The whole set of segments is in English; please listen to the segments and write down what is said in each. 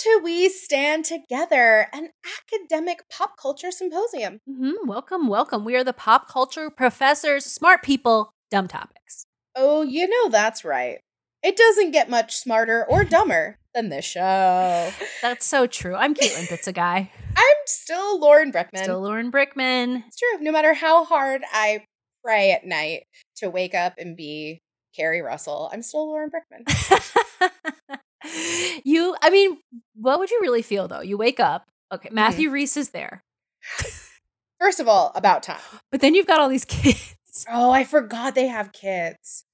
To We Stan Together, an academic pop culture symposium. hmm Welcome, welcome. We are the pop culture professors, smart people, dumb topics. Oh, you know that's right. It doesn't get much smarter or dumber than this show. That's so true. I'm Caitlin Pizza Guy. I'm still Lauren Brickman. Still Lauren Brickman. it's true. No matter how hard I pray at night to wake up and be Keri Russell, I'm still Lauren Brickman. you, I mean, what would you really feel though? You wake up, okay, Mm-hmm. Matthew Rhys is there, First of all, about time. but then you've got all these kids. Oh, I forgot they have kids.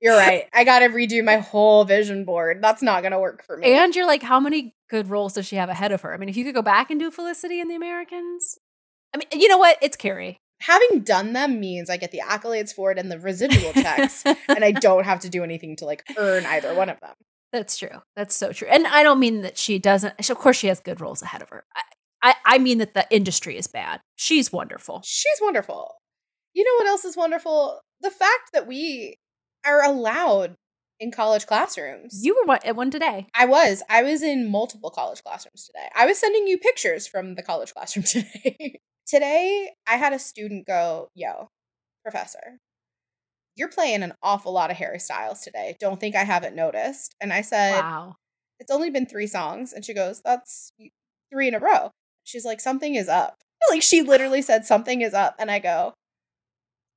You're right. I got to redo my whole vision board. That's not going to work for me. And you're like, how many good roles does she have ahead of her? I mean, if you could go back and do Felicity and the Americans, I mean, you know what? It's Keri. having done them means I get the accolades for it and the residual checks, and I don't have to do anything to like earn either one of them. That's true. That's so true. And I don't mean that she doesn't. Of course, she has good roles ahead of her. I, I, I mean that the industry is bad. She's wonderful. She's wonderful. You know what else is wonderful? The fact that we are allowed in college classrooms. You were at one today. I was. I was in multiple college classrooms today. I was sending you pictures from the college classroom today. today, I had a student go, Yo, professor, you're playing an awful lot of Harry Styles today. Don't think I haven't noticed. And I said, Wow. it's only been three songs. And she goes, that's three in a row. She's like, something is up. Like she literally said, something is up. And I go,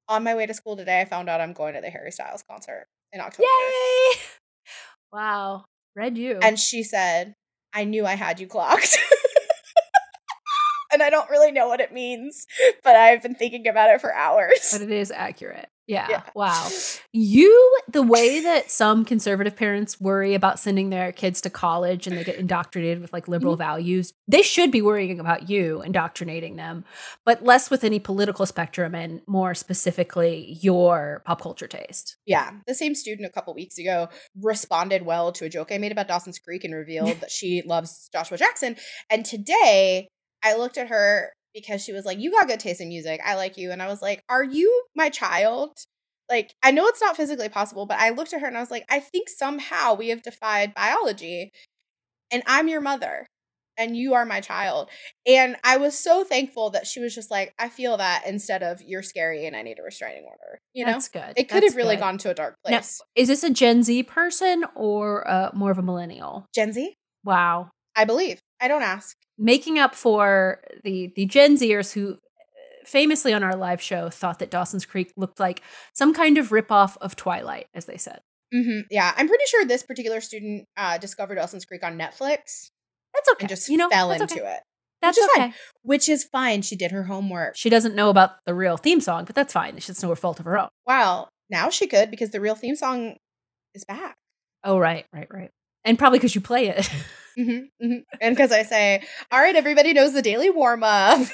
on my way to school today, I found out I'm going to the Harry Styles concert in October. Yay! Wow. Read you. And she said, I knew I had you clocked. and I don't really know what it means, but I've been thinking about it for hours. but it is accurate. Yeah. Yeah. Wow. You, the way that some conservative parents worry about sending their kids to college and they get indoctrinated with like liberal mm-hmm. values, they should be worrying about you indoctrinating them, but less with any political spectrum and more specifically your pop culture taste. Yeah. The same student a couple weeks ago responded well to a joke I made about Dawson's Creek and revealed that she loves Joshua Jackson. And today I looked at her because she was like, You got good taste in music. I like you. And I was like, Are you my child? Like, I know it's not physically possible, but I looked at her and I was like, I think somehow we have defied biology and I'm your mother and you are my child. And I was so thankful that she was just like, I feel that instead of you're scary and I need a restraining order. You know? That's good. It could That's have really good. gone to a dark Now, place. is this a Gen Z person or uh, more of a millennial? Gen Z, Wow. I believe. I don't ask. Making up for the the Gen Zers who uh, famously on our live show thought that Dawson's Creek looked like some kind of ripoff of Twilight, as they said. hmm Yeah, I'm pretty sure this particular student uh, discovered Dawson's Creek on Netflix That's okay. and just you know, fell into okay. it, That's is okay. fine. which is fine. She did her homework. She doesn't know about the real theme song, but that's fine. It's just no fault of her own. Wow, now she could because the real theme song is back. Oh, right, right, right. And probably because you play it. hmm hmm And because I say, all right, everybody knows the daily warm up.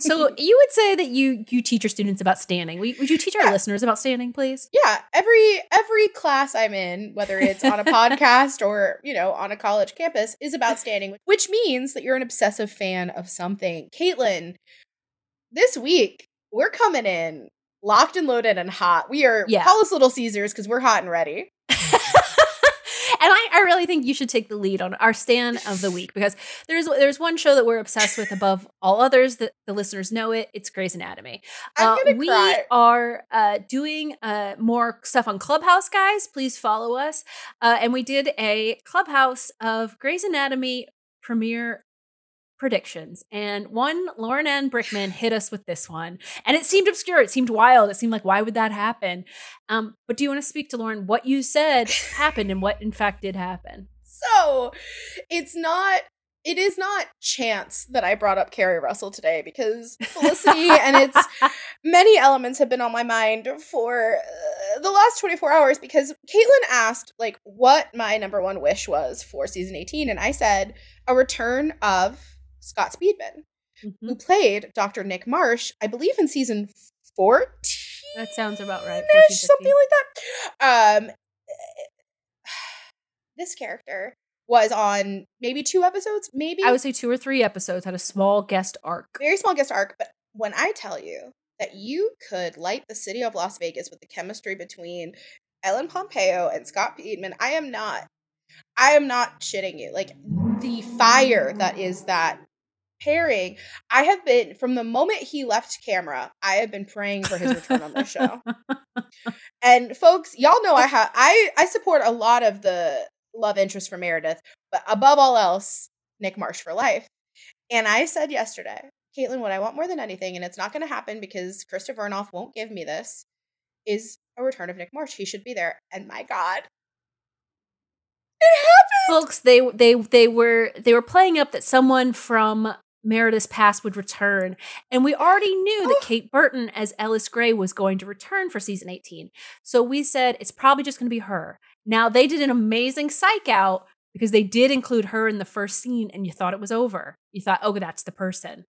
so you would say that you you teach your students about stanning. Would would you teach our Yeah. listeners about stanning, please? yeah, every every class I'm in, whether it's on a podcast or you know on a college campus, is about stanning, which means that you're an obsessive fan of something. Caitlin, this week we're coming in locked and loaded and hot. We are Yeah. call us Little Caesars because we're hot and ready. I, I really think you should take the lead on our stan of the week because there's there's one show that we're obsessed with above all others that the listeners know it. It's Grey's Anatomy. I'm Uh, we cry. are uh, doing uh, more stuff on Clubhouse, guys. Please follow us. Uh, and we did a Clubhouse of Grey's Anatomy premiere predictions. And one, Lauren Ann Brickman hit us with this one. And it seemed obscure. It seemed wild. It seemed like, why would that happen? Um, but do you want to speak to Lauren what you said happened and what in fact did happen? So it's not it is not chance that I brought up Keri Russell today because Felicity and its many elements have been on my mind for uh, the last 24 hours because Caitlin asked like what my number one wish was for season 18 and I said a return of Scott Speedman who Mhm. played Dr. Nick Marsh I believe in season 14 That sounds about right. ish, 14, something like that. Um, this character was on maybe two episodes, maybe I would say two or three episodes had a small guest arc. very small guest arc. But when I tell you that you could light the city of Las Vegas with the chemistry between Ellen Pompeo and Scott Speedman, I am not. I am not shitting you. Like the fire that is that pairing. I have been from the moment he left camera. I have been praying for his return on the show. And folks, y'all know I have I I support a lot of the love interest for Meredith, but above all else, Nick Marsh for life. And I said yesterday, Caitlin, what I want more than anything, and it's not going to happen because Krista Vernoff won't give me this, is a return of Nick Marsh. He should be there. And my God, it happened. Folks, they they they were they were playing up that someone from Meredith's past would return, and we already knew that Oh. Kate Burton as Ellis Gray was going to return for season 18. So we said it's probably just going to be her. Now they did an amazing psych out because they did include her in the first scene, and you thought it was over. You thought, oh, that's the person.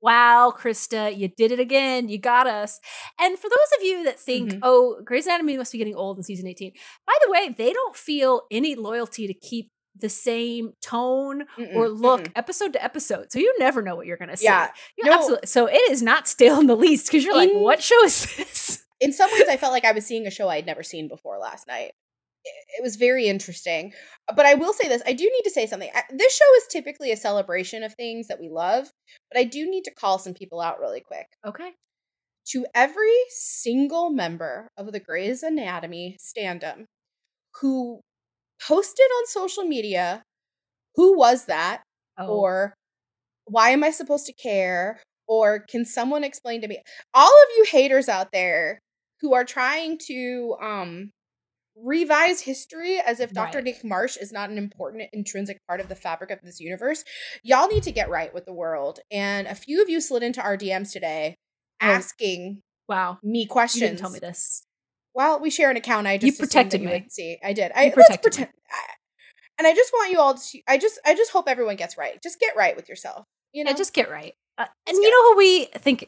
Wow, Krista, you did it again. You got us. And for those of you that think, Mhm. oh, Grey's Anatomy must be getting old in season 18, by the way, they don't feel any loyalty to keep the same tone Mm-mm, or look mm-mm. episode to episode. So you never know what you're going to see. Yeah, no. absolutely. So it is not stale in the least because you're like, what show is this? In some ways, I felt like I was seeing a show I had never seen before last night. It it was very interesting. But I will say this I do need to say something. I- This show is typically a celebration of things that we love, but I do need to call some people out really quick. Okay. to every single member of the Grey's Anatomy standom who posted on social media, who was that? Oh, Or why am I supposed to care? Or can someone explain to me? All of you haters out there who are trying to um revise history as if Dr. Right. Nick Marsh is not an important intrinsic part of the fabric of this universe. Y'all need to get right with the world. And a few of you slid into our DMs today Oh. asking wow. me questions. You didn't tell me this. Well, we share an account. I just You protected you me. would see. I did. I let's protected me. pretend. I- and I just want you all to. I just. I just hope everyone gets right. Just get right with yourself. You know, Yeah, just get right. Uh, and you know who we think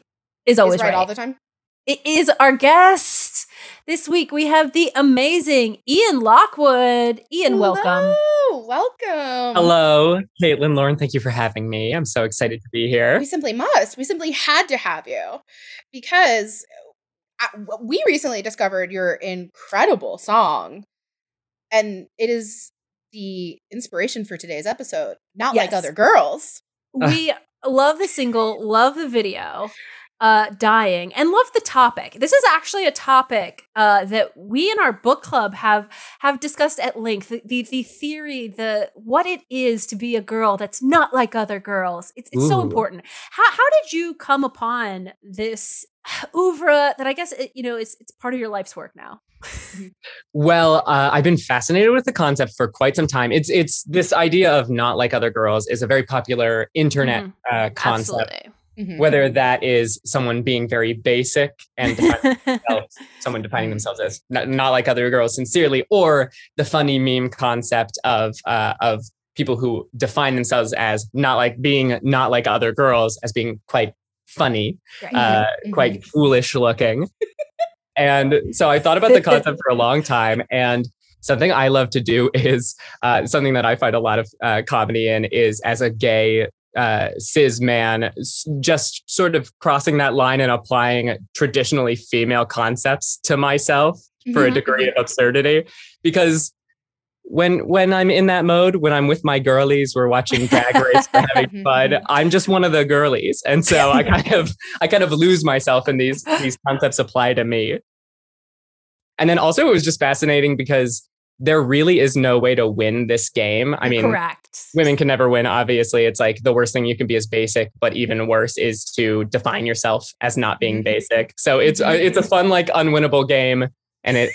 is Is always right, right, all the time. It is our guest. This week we have the amazing Ian Lockwood. Ian, welcome. Hello, welcome. Hello, Caitlin, Lauren. Thank you for having me. I'm so excited to be here. We simply must. We simply had to have you because I, we recently discovered your incredible song, and it is the inspiration for today's episode. Not like other girls. We love the single, love the video, uh, dying, and love the topic. This is actually a topic uh, that we in our book club have have discussed at length. The, the the theory, the what it is to be a girl that's not like other girls. It's it's so important. How how did you come upon this oeuvre that I guess it, you know it's it's part of your life's work now? Well, uh, I've been fascinated with the concept for quite some time. It's it's this idea of not like other girls is a very popular internet Mhm. uh, concept. Absolutely. Mhm. Whether that is someone being very basic and defining someone defining themselves as not, not like other girls sincerely, or the funny meme concept of uh, of people who define themselves as not like being not like other girls as being quite funny. Right. uh, Mhm. quite foolish looking. and so I thought about the concept for a long time. And something I love to do is uh, something that I find a lot of uh, comedy in is as a gay uh, cis man, just sort of crossing that line and applying traditionally female concepts to myself for a Mhm. degree of absurdity because when when I'm in that mode, when I'm with my girlies, we're watching Drag Race, we're having fun. I'm just one of the girlies, and so I kind of I kind of lose myself, in these these concepts apply to me. And then also, it was just fascinating because there really is no way to win this game. I mean, correct. women can never win. Obviously, it's like the worst thing you can be is basic, but even worse is to define yourself as not being basic. So it's a, it's a fun like unwinnable game, and it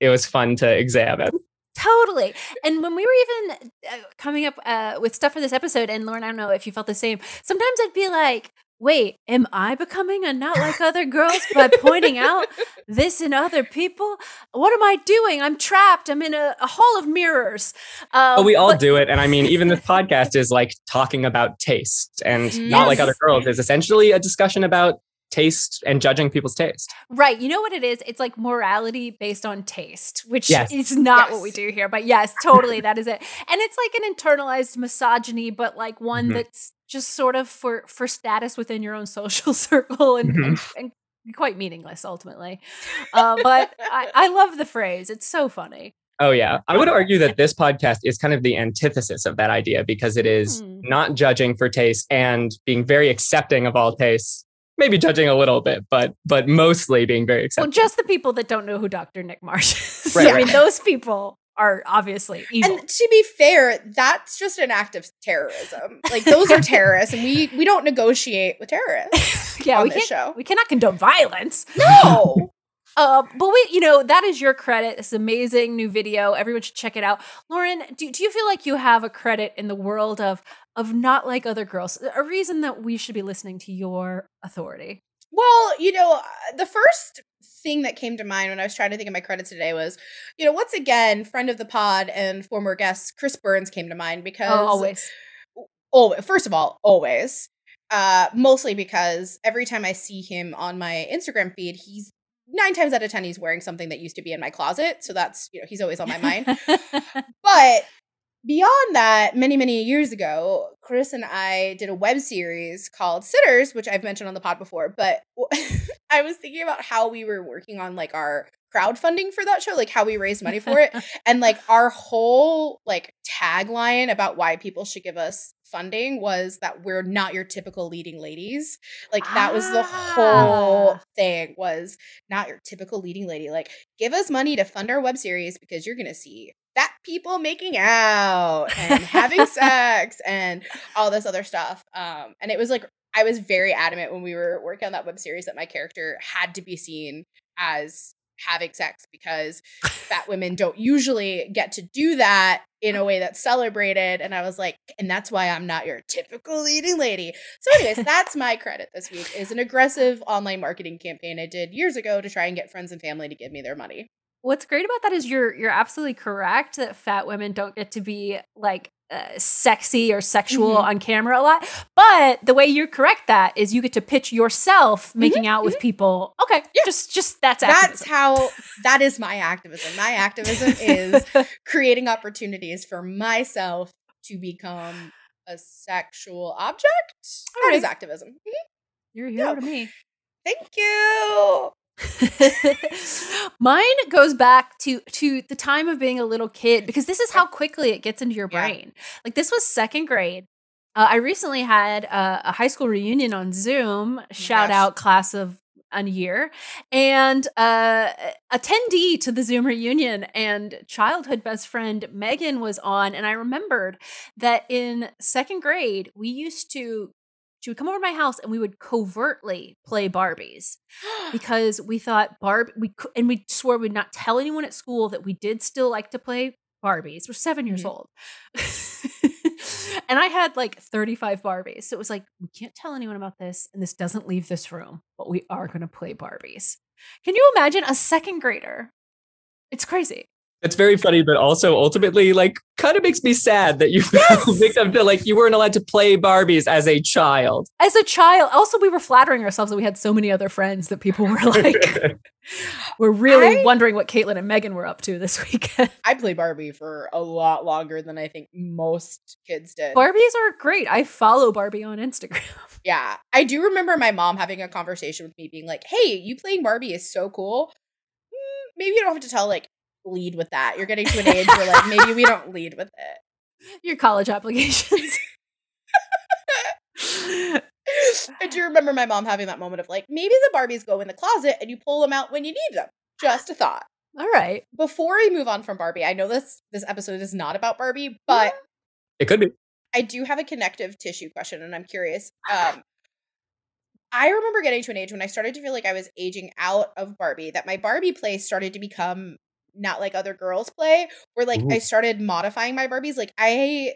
it was fun to examine. Totally. And when we were even uh, coming up uh, with stuff for this episode, and Lauren, I don't know if you felt the same. Sometimes I'd be like, wait, am I becoming a not like other girls by pointing out this in other people? What am I doing? I'm trapped. I'm in a, a hall of mirrors. Um, But we all but- do it, and I mean, even this podcast is like talking about taste, and not like other girls is essentially a discussion about taste and judging people's taste. Right. You know what it is? It's like morality based on taste, which Yes. is not what we do here. But yes, totally. that is it. And it's like an internalized misogyny, but like one Mhm. that's just sort of for for status within your own social circle and, and, Mm-hmm. and quite meaningless ultimately. Uh, but I, I love the phrase. It's so funny. Oh yeah, I would argue that this podcast is kind of the antithesis of that idea because it is Hmm. not judging for taste and being very accepting of all tastes. Maybe judging a little bit, but but mostly being very accepting. Well, just the people that don't know who Dr. Nick Marsh is. Right, I mean, right. those people are obviously evil. And to be fair, that's just an act of terrorism. Like those are terrorists, and we we don't negotiate with terrorists. yeah, we can't, show. we cannot condone violence. No, Uh, but we, you know, that is your credit. This amazing new video. Everyone should check it out. Lauren, do, do you feel like you have a credit in the world of of not like other girls? A reason that we should be listening to your authority. Well, you know, uh, the first thing that came to mind when I was trying to think of my credits today was, you know, once again, friend of the pod and former guest Chris Burns came to mind because Oh, always. Oh, first of all, always. Uh, mostly because every time I see him on my Instagram feed, he's nine times out of ten he's wearing something that used to be in my closet. So that's you know he's always on my mind. But beyond that, many, many years ago, Chris and I did a web series called Sitters, which I've mentioned on the pod before. But I was thinking about how we were working on like our crowdfunding for that show, like how we raised money for it. and like our whole like tagline about why people should give us funding was that we're not your typical leading ladies. Like that was the whole Ah. thing was not your typical leading lady. Like give us money to fund our web series because you're gonna see fat people making out and having sex and all this other stuff. Um, and it was like I was very adamant when we were working on that web series that my character had to be seen as having sex because fat women don't usually get to do that in a way that's celebrated. And I was like, and that's why I'm not your typical leading lady. So, anyways, that's my credit this week is an aggressive online marketing campaign I did years ago to try and get friends and family to give me their money. What's great about that is you're you're absolutely correct that fat women don't get to be like uh, sexy or sexual Mhm. on camera a lot. But the way you correct that is you get to pitch yourself making out with people. Okay, Yeah. just just that's That's activism. how that is my activism. My activism is creating opportunities for myself to become a sexual object. That is Alright. activism. Mhm. you're a hero Yeah. to me. Thank you. Mine goes back to to the time of being a little kid because this is how quickly it gets into your Yeah. brain. Like this was second grade. Uh, I recently had a, a high school reunion on Zoom. Shout out class of a year and uh attendee to the zoom reunion and childhood best friend megan was on and i remembered that in second grade we used to she would come over to my house and we would covertly play barbies because we thought Barb we and we swore we'd not tell anyone at school that we did still like to play Barbies. We're 7 years Mhm. old. and I had like 35 Barbies. So it was like we can't tell anyone about this and this doesn't leave this room, but we are going to play Barbies. Can you imagine a second grader? It's crazy. It's very funny, but also ultimately, like, kind of makes me sad that you fell victim to like you weren't allowed to play Barbies as a child. As a child, also we were flattering ourselves that we had so many other friends that people were like we're really I- wondering what Caitlin and Megan were up to this weekend. I played Barbie for a lot longer than I think most kids did. Barbies are great. I follow Barbie on Instagram. yeah. I do remember my mom having a conversation with me being like, hey, you playing Barbie is so cool. Mm, maybe you don't have to tell like lead with that. You're getting to an age where like maybe we don't lead with it. Your college applications. I do remember my mom having that moment of like, maybe the Barbies go in the closet and you pull them out when you need them. Just a thought. All right. Before we move on from Barbie, I know this this episode is not about Barbie, but It could be. I do have a connective tissue question and I'm curious. Um I remember getting to an age when I started to feel like I was aging out of Barbie, that my Barbie place started to become not like other girls play, where like Ooh. I started modifying my Barbies. Like I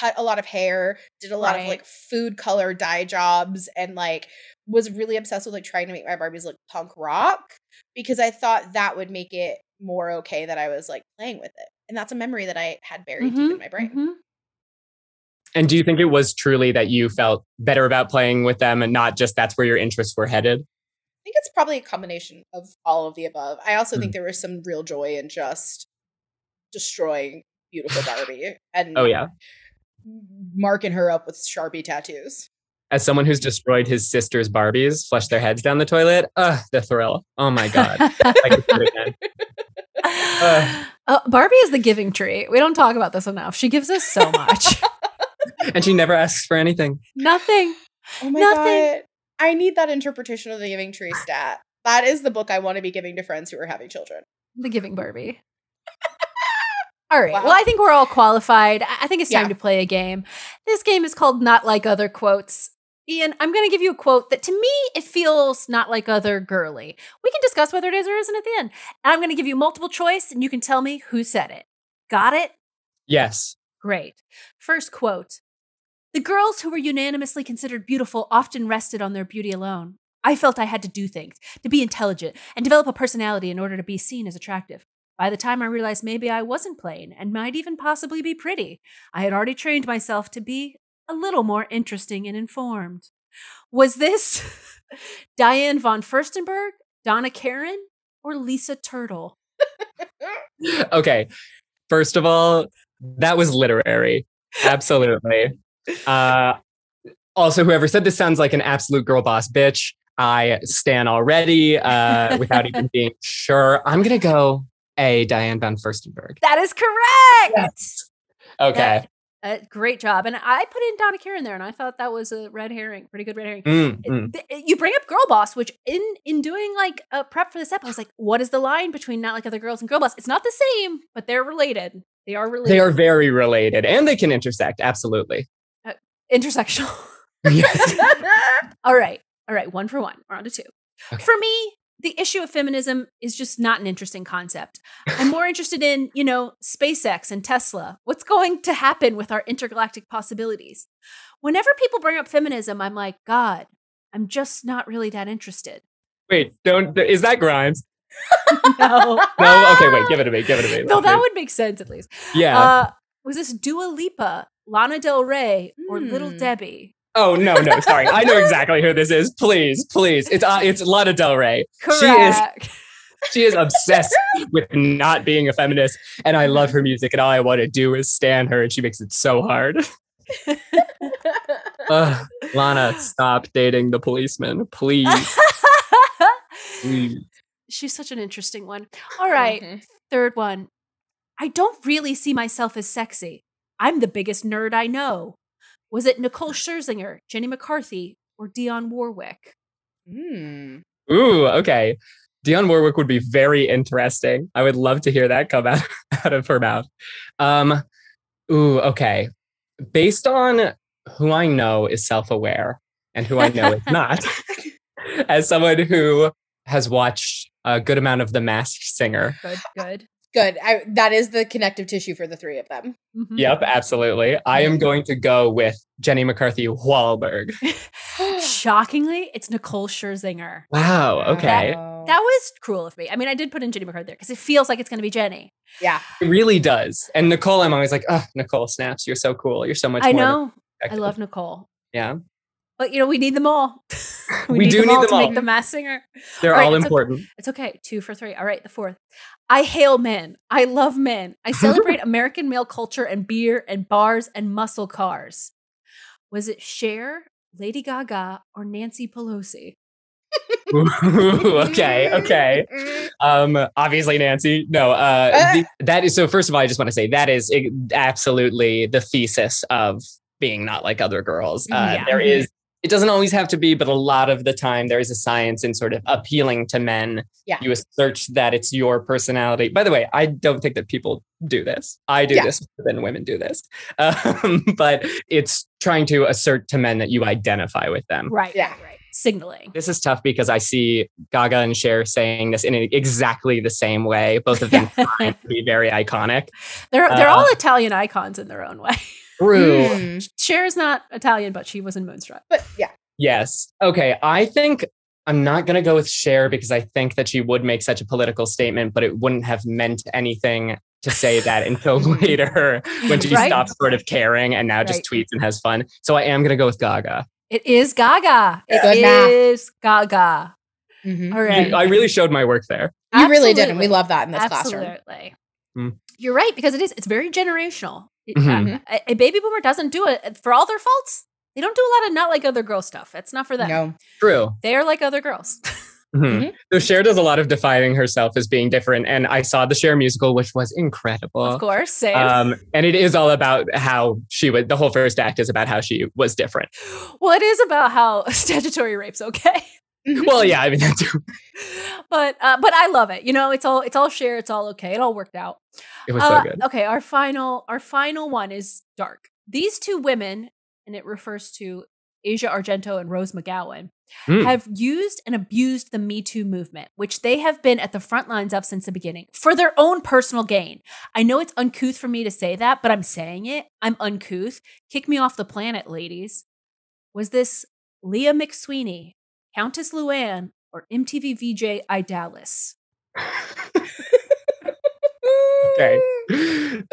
cut a lot of hair, did a lot of like food color dye jobs, and like was really obsessed with like trying to make my Barbies look punk rock because I thought that would make it more okay that I was like playing with it. And that's a memory that I had buried deep in my brain. Mhm. And do you think it was truly that you felt better about playing with them and not just that's where your interests were headed? I think it's probably a combination of all of the above. I also Hmm. think there was some real joy in just destroying beautiful Barbie and Oh, yeah. marking her up with Sharpie tattoos. As someone who's destroyed his sister's Barbies, flushed their heads down the toilet, ugh, the thrill. Oh my God. I could do it again. Uh, Barbie is the giving tree. We don't talk about this enough. She gives us so much. And she never asks for anything. Nothing. Oh my Nothing. god. I need that interpretation of the giving tree stat. That is the book I want to be giving to friends who are having children. The giving Barbie. All right. Wow. Well, I think we're all qualified. I I think it's time Yeah. to play a game. This game is called Not Like Other Quotes. Ian, I'm going to give you a quote that to me, it feels not like other girly. We can discuss whether it is or isn't at the end. And I'm going to give you multiple choice and you can tell me who said it. Got it? Yes. Great. First quote The girls who were unanimously considered beautiful often rested on their beauty alone. I felt I had to do things, to be intelligent, and develop a personality in order to be seen as attractive. By the time I realized maybe I wasn't plain and might even possibly be pretty, I had already trained myself to be a little more interesting and informed. Was this Diane von Furstenberg, Donna Karan, or Lisa Turtle? Okay. First of all, that was literary. Absolutely. Uh, also, whoever said this sounds like an absolute girl boss bitch. I stan already uh, without even being sure. I'm going to go A, Diane von Furstenberg. That is correct. Okay. Uh, great job. And I put in Donna Karan there, and I thought that was a red herring, pretty good red herring. Mm, It- mm. th- You bring up Girl Boss, which in in doing like a prep for this episode, I was like, what is the line between Not Like Other Girls and Girl Boss? It's not the same, but they're related. They are related. They are very related and they can intersect. Absolutely. Intersectional. Yes. All right. All right. One for one. We're on to two. Okay. For me, the issue of feminism is just not an interesting concept. I'm more interested in, you know, SpaceX and Tesla. What's going to happen with our intergalactic possibilities? Whenever people bring up feminism, I'm like, God, I'm just not really that interested. Wait, don't. Is that Grimes? No. No. Okay, wait. Give it to me. Give it to me. No, that would make sense at least. Yeah. Uh, was this Dua Lipa, Lana Del Rey, or Little Hmm. Debbie? oh no, no. Sorry, I know exactly who this is. Please, please. It's uh, it's Lana Del Rey. Correct. She is she is obsessed with not being a feminist, and I love her music, and all I want to do is stan her, and she makes it so hard. Ugh, Lana, stop dating the policeman, please. please. She's such an interesting one. All right, Mhm. third one. I don't really see myself as sexy. I'm the biggest nerd I know. Was it Nicole Scherzinger, Jenny McCarthy, or Dionne Warwick? Mm. Ooh, okay. Dionne Warwick would be very interesting. I would love to hear that come out, out of her mouth. Um, ooh, okay. Based on who I know is self-aware and who I know is not, as someone who has watched a good amount of The Masked Singer. Good, good. Good. I, that is the connective tissue for the three of them. Mhm. Yep, absolutely. I am going to go with Jenny McCarthy Wahlberg. Shockingly, it's Nicole Scherzinger. Wow, okay. Wow. That was cruel of me. I mean, I did put in Jenny McCarthy there because it feels like it's going to be Jenny. yeah. It really does. And Nicole, I'm always like, oh, Nicole snaps. You're so cool. You're so much I more know. I love Nicole. Yeah. But you know, we need them all. We do need them to all. make the Masked Singer. They're All right, all it's okay. important. It's okay. Two for three. All right, the fourth. I hail men. I love men. I celebrate American male culture and beer and bars and muscle cars. Was it Cher, Lady Gaga, or Nancy Pelosi? Ooh, okay, okay. Um, obviously, Nancy. No, uh, Uh. the, that is so. First of all, I just want to say that is absolutely the thesis of being not like other girls. Uh, Yeah. There is. It doesn't always have to be, but a lot of the time there is a science in sort of appealing to men. Yeah. You assert that it's your personality. By the way, I don't think that people do this. I do Yeah. this more than women do this. Um, but it's trying to assert to men that you identify with them. Right. Yeah. Right. right. Signaling. This is tough because I see Gaga and Cher saying this in exactly the same way. Both of them trying to be very iconic. They're they're Uh, all Italian icons in their own way. True. Mm. Cher's not Italian, but she was in Moonstruck. But yeah. Yes. Okay. I think I'm not going to go with Cher because I think that she would make such a political statement, but it wouldn't have meant anything to say that until later when she Right. stops sort of caring and now just tweets and has fun. So I am going to go with Gaga. It is Gaga. It Good math. is Gaga. Mhm. All right. I really showed my work there. You really did, and we love that in this classroom. Absolutely. Hmm. You're right because it is. It's very generational. It- Mhm. a, a baby boomer doesn't do it for all their faults. They don't do a lot of not like other girl stuff. It's not for them. No. True. They are like other girls. Mhm. So Cher does a lot of defining herself as being different. And I saw the Cher musical, which was incredible. of course, same. Um, and it is all about how she was, the whole first act is about how she was different. well, it is about how statutory rape's okay. Well, yeah, I mean, that too. but uh, but I love it. You know, it's all it's all Cher. It's all okay. It all worked out. It was Uh, so good. Okay, our final our final one is dark. These two women, and it refers to Asia Argento and Rose McGowan, Mm. have used and abused the Me Too movement, which they have been at the front lines of since the beginning for their own personal gain. I know it's uncouth for me to say that, but I'm saying it. I'm uncouth. Kick me off the planet, ladies. Was this Leah McSweeney, Countess Luann, or MTV VJ Idalis? Okay.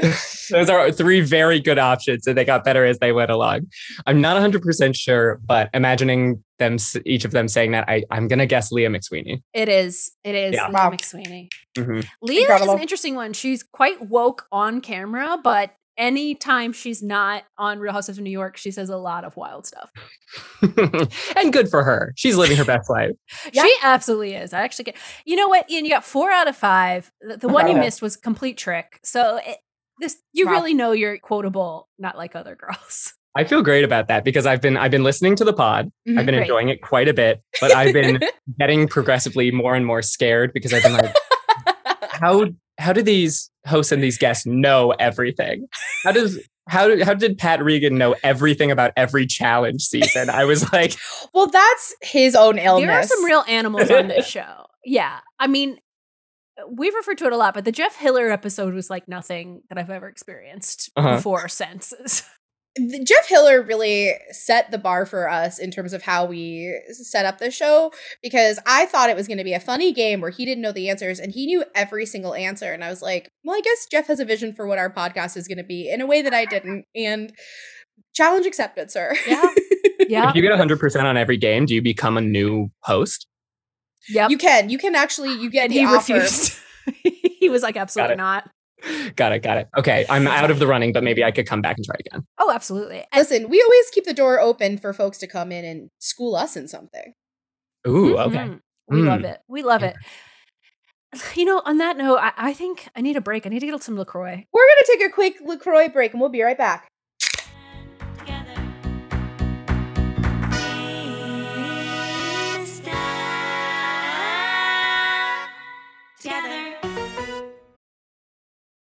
Those are three very good options, and they got better as they went along. I'm not 100% sure, but imagining them, each of them saying that, I, I'm going to guess Leah McSweeney. It is. It is Yeah. Leah Wow. McSweeney. Mhm. Leah is an interesting one. She's quite woke on camera, but anytime she's not on Real Housewives of New York, she says a lot of wild stuff. and good for her. She's living her best life. Yeah. She absolutely is. I actually get. You know what, Ian? You got four out of five. The, the one you Incredible. missed was complete trick. So it, this, you Wow. really know you're quotable, not like other girls. I feel great about that because I've been I've been listening to the pod. Mhm. I've been Great. enjoying it quite a bit, but I've been getting progressively more and more scared because I've been like, how how do these hosts and these guests know everything? How does how do- how did Pat Regan know everything about every challenge season? I was like, well, that's his own illness. There are some real animals on this show. Yeah. I mean, we've referred to it a lot, but the Jeff Hiller episode was like nothing that I've ever experienced Uh-huh. before or since. The- Jeff Hiller really set the bar for us in terms of how we set up the show because I thought it was going to be a funny game where he didn't know the answers and he knew every single answer. And I was like, well, I guess Jeff has a vision for what our podcast is going to be in a way that I didn't. And challenge accepted, sir. Yeah. yeah. if you get 100% on every game, do you become a new host? Yeah. You can. You can actually, you get and he offer. refused. he was like, absolutely not. Got it, got it. Okay, I'm out of the running, but maybe I could come back and try again. Oh, absolutely. And Listen, we always keep the door open for folks to come in and school us in something. Ooh, okay. Mhm. We love Mm. it. We love it. You know, on that note, I, I think I need a break. I need to get some LaCroix. We're going to take a quick LaCroix break and we'll be right back. together.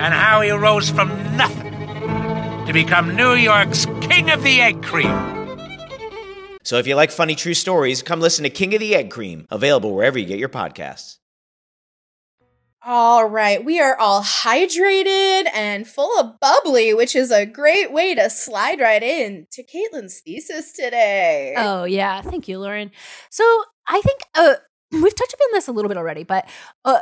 and how he rose from nothing to become New York's King of the Egg Cream. So if you like funny true stories, come listen to King of the Egg Cream, available wherever you get your podcasts. All right, we are all hydrated and full of bubbly, which is a great way to slide right in to Caitlin's thesis today. Oh yeah, thank you, Lauren. So I think uh, we've touched upon this a little bit already, but uh,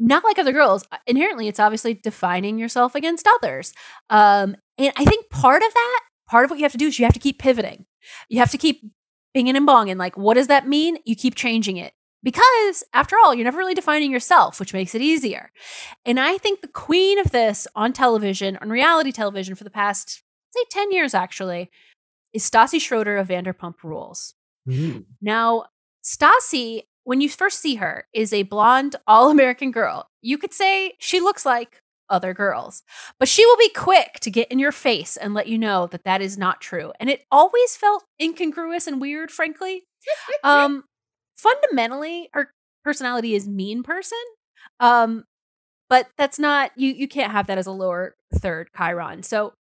not like other girls. Inherently, it's obviously defining yourself against others, um, and I think part of that, part of what you have to do is you have to keep pivoting. You have to keep binging and bonging. Like, what does that mean? You keep changing it. Because after all, you're never really defining yourself, which makes it easier. And I think the queen of this on television, on reality television for the past, say, 10 years actually, is Stassi Schroeder of Vanderpump Rules. Now, Stassi, when you first see her, is a blonde, all American girl. You could say she looks like other girls, but she will be quick to get in your face and let you know that that is not true. And it always felt incongruous and weird, frankly. um, fundamentally, her personality is mean person. Um, but that's not you. You can't have that as a lower third chyron. So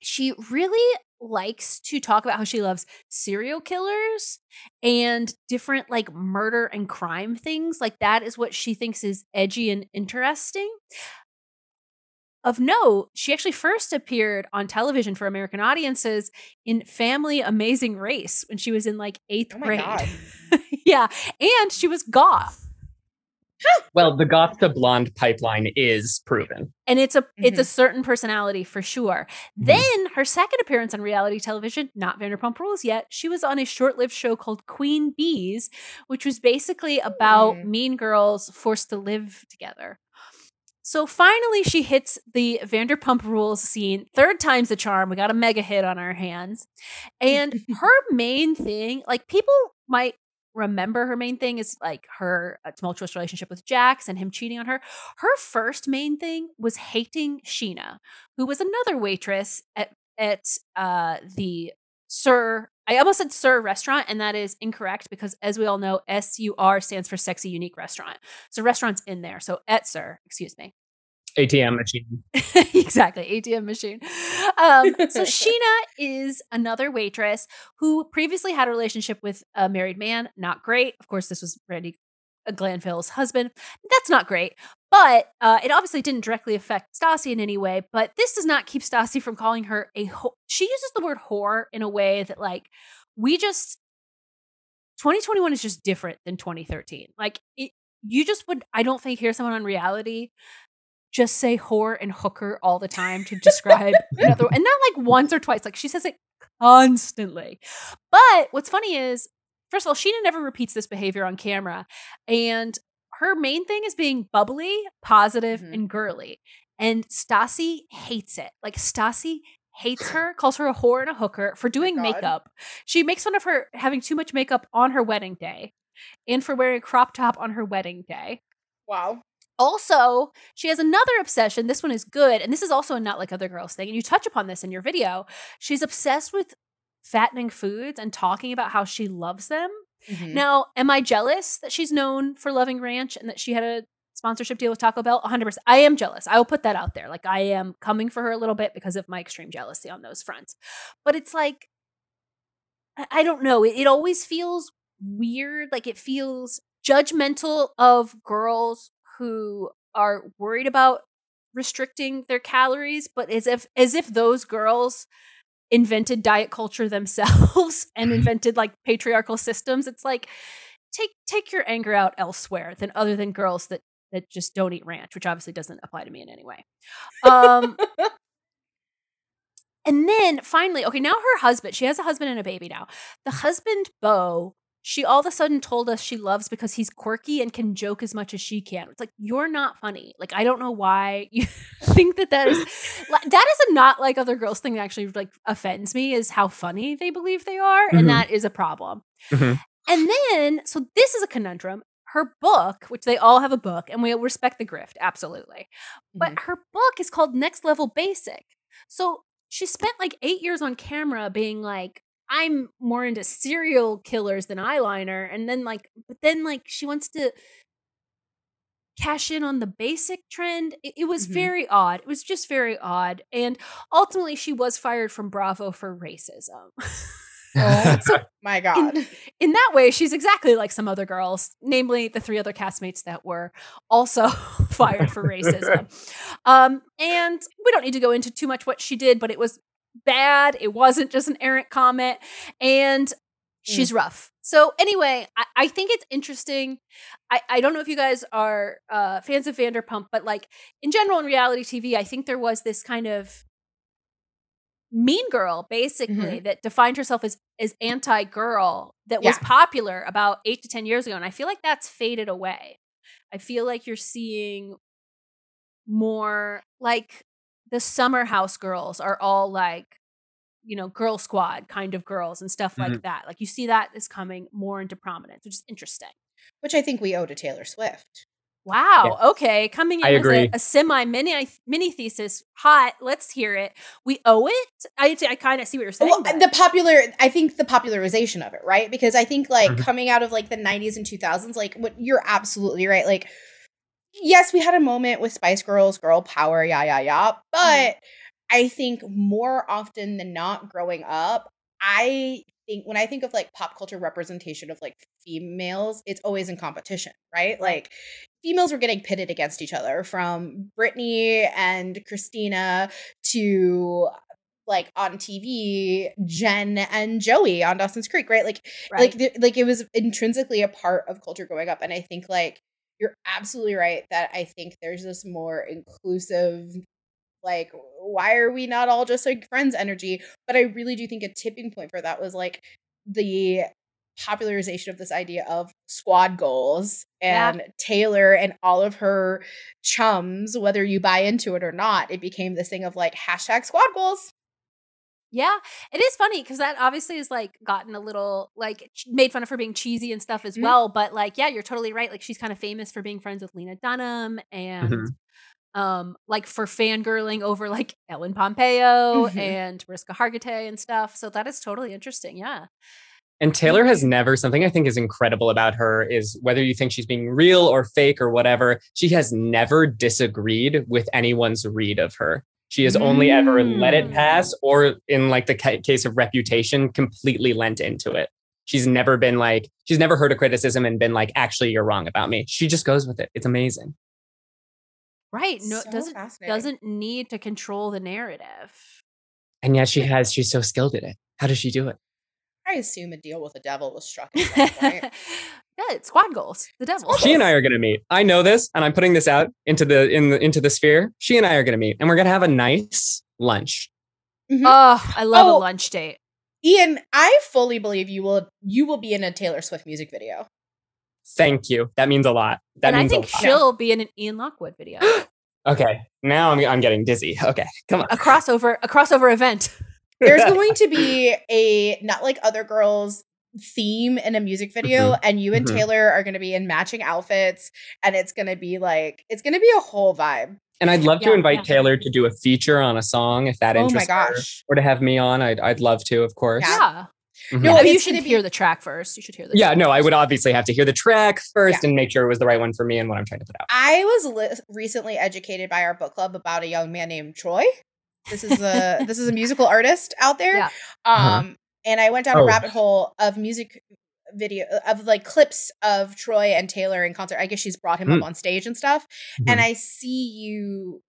she really likes to talk about how she loves serial killers and different like murder and crime things. Like that is what she thinks is edgy and interesting. Of note, she actually first appeared on television for American audiences in Family Amazing Race when she was in like eighth Oh grade. Yeah. And she was goth. Well, the goth to blonde pipeline is proven. and it's a it's Mm-hmm. a certain personality for sure. Then her second appearance on reality television, not Vanderpump Rules yet, she was on a short-lived show called Queen Bees, which was basically about Mm. mean girls forced to live together. So finally, she hits the Vanderpump Rules scene. Third time's the charm. We got a mega hit on our hands. And her main thing, like people might remember her main thing is like her uh, tumultuous relationship with Jax and him cheating on her. Her first main thing was hating Scheana, who was another waitress at at uh, the SUR. I almost said SUR restaurant, and that is incorrect because, as we all know, S U R stands for Sexy Unique Restaurant. So restaurants in there. So at SUR, excuse me. ATM machine. exactly atm machine um, so Scheana is another waitress who previously had a relationship with a married man not great of course this was Brandi Glanville's husband that's not great but uh, it obviously didn't directly affect Stassi in any way. But this does not keep Stassi from calling her a. Ho- she uses the word whore in a way that, like, we just 2021 is just different than 2013. Like, it, you just would, I don't think, hear someone on reality just say whore and hooker all the time to describe another and not like once or twice like she says it constantly. But what's funny is first of all Scheana never repeats this behavior on camera and her main thing is being bubbly positive, mm-hmm. and girly and Stassi hates it. Like Stassi hates her calls her a whore and a hooker for oh doing God. makeup. She makes fun of her having too much makeup on her wedding day and for wearing a crop top on her wedding day. Wow. Also, she has another obsession. This one is good. And this is also a not like other girls thing. And you touch upon this in your video. She's obsessed with fattening foods and talking about how she loves them. Mhm. Now, am I jealous that she's known for loving ranch and that she had a sponsorship deal with Taco Bell? 100%. I am jealous. I will put that out there. Like, I am coming for her a little bit because of my extreme jealousy on those fronts. But it's like, I- I don't know. It, it always feels weird. Like, it feels judgmental of girls who are worried about restricting their calories, but as if as if those girls invented diet culture themselves and invented like patriarchal systems. It's like take take your anger out elsewhere than other than girls that that just don't eat ranch, which obviously doesn't apply to me in any way. Um And then finally, okay, now her husband, she has a husband and a baby now. The husband, Beau, she all of a sudden told us she loves because he's quirky and can joke as much as she can. It's like, you're not funny. Like, I don't know why you think that that is that is a not like other girls thing that actually like offends me is how funny they believe they are. Mhm. And that is a problem. Mhm. And then, so this is a conundrum. Her book, which they all have a book, and we respect the grift, absolutely. But her book is called Next Level Basic. So she spent like eight years on camera being like, I'm more into serial killers than eyeliner. And then, like, but then, like, she wants to cash in on the basic trend. It, it was Mhm. very odd. It was just very odd. And ultimately, she was fired from Bravo for racism. My God. In, in that way, she's exactly like some other girls, namely the three other castmates that were also fired for racism. Um, and we don't need to go into too much what she did, but it was bad. It wasn't just an errant comment. And she's rough. So anyway, I, I think it's interesting. I, I don't know if you guys are uh, fans of Vanderpump, but like in general in reality TV, I think there was this kind of mean girl basically that defined herself as as anti girl that was popular about eight to ten years ago, and I feel like that's faded away. I feel like you're seeing more like the summer house girls are all like you know girl squad kind of girls and stuff like Mhm. that like you see that is coming more into prominence which is interesting Which I think we owe to Taylor Swift. wow okay coming in I with agree. a, a semi mini mini thesis hot let's hear it we owe it i, I kind of see what you're saying Well, but- the popular, I think the popularization of it, right? Because I think like Mhm. coming out of like the 90s and 2000s, like what you're absolutely right. Like, yes, we had a moment with Spice Girls, girl power, yeah, yeah, yeah. Mm-hmm. But I think more often than not growing up, I think when I think of like pop culture representation of like females, it's always in competition, right? Like females were getting pitted against each other from Britney and Christina to like on TV, Jen and Joey on Dawson's Creek, right? Like, Right. like, th- like it was intrinsically a part of culture growing up, and I think like you're absolutely right that I think there's this more inclusive, like, why are we not all just like friends energy? But I really do think a tipping point for that was like the popularization of this idea of squad goals Yeah. and Taylor and all of her chums, whether you buy into it or not, it became this thing of like hashtag squad goals. Yeah, it is funny because that obviously is like gotten a little like made fun of for being cheesy and stuff as Mhm. well. But like, yeah, you're totally right. Like, she's kind of famous for being friends with Lena Dunham and Mhm. um like for fangirling over like Ellen Pompeo Mhm. and Mariska Hargitay and stuff. So that is totally interesting. Yeah. And Taylor has never, something I think is incredible about her is whether you think she's being real or fake or whatever, she has never disagreed with anyone's read of her. She has only ever let it mm. pass, or in like the ca- case of reputation, completely lent into it. She's never been like, she's never heard a criticism and been like, actually, you're wrong about me. She just goes with it. It's amazing. Right. No, So doesn't doesn't need to control the narrative. And yet she has, she's so skilled at it. How does she do it? I assume a deal with the devil was struck at some point. Yeah, it's squad goals. The devil. She and I are going to meet. I know this, and I'm putting this out into the in the into the sphere. She and I are going to meet, and we're going to have a nice lunch. Oh, I love Oh. a lunch date. Ian, I fully believe you will you will be in a Taylor Swift music video. Thank you. That means a lot. That and I think a lot. she'll be in an Ian Lockwood video. Okay, now I'm I'm getting dizzy. Okay, come on. a crossover, a crossover event. There's going to be a not like other girls theme in a music video Mhm. and you and Mhm. Taylor are going to be in matching outfits and it's going to be like it's going to be a whole vibe. And I'd love to invite yeah. Taylor to do a feature on a song if that Oh my interests her, or to have me on. I'd I'd love to, of course. Yeah. Yeah. Mhm. No, I mean, you should gonna be- hear the track first. You should hear the Yeah, track no, I would obviously have to hear the track first Yeah. and make sure it was the right one for me and what I'm trying to put out. I was li- recently educated by our book club about a young man named Troy. This is a this is a musical artist out there. Yeah. Uh-huh. And I went down a Oh. rabbit hole of music video of like clips of Troy and Taylor in concert. I guess she's brought him Mm. up on stage and stuff. Mm-hmm. And I see you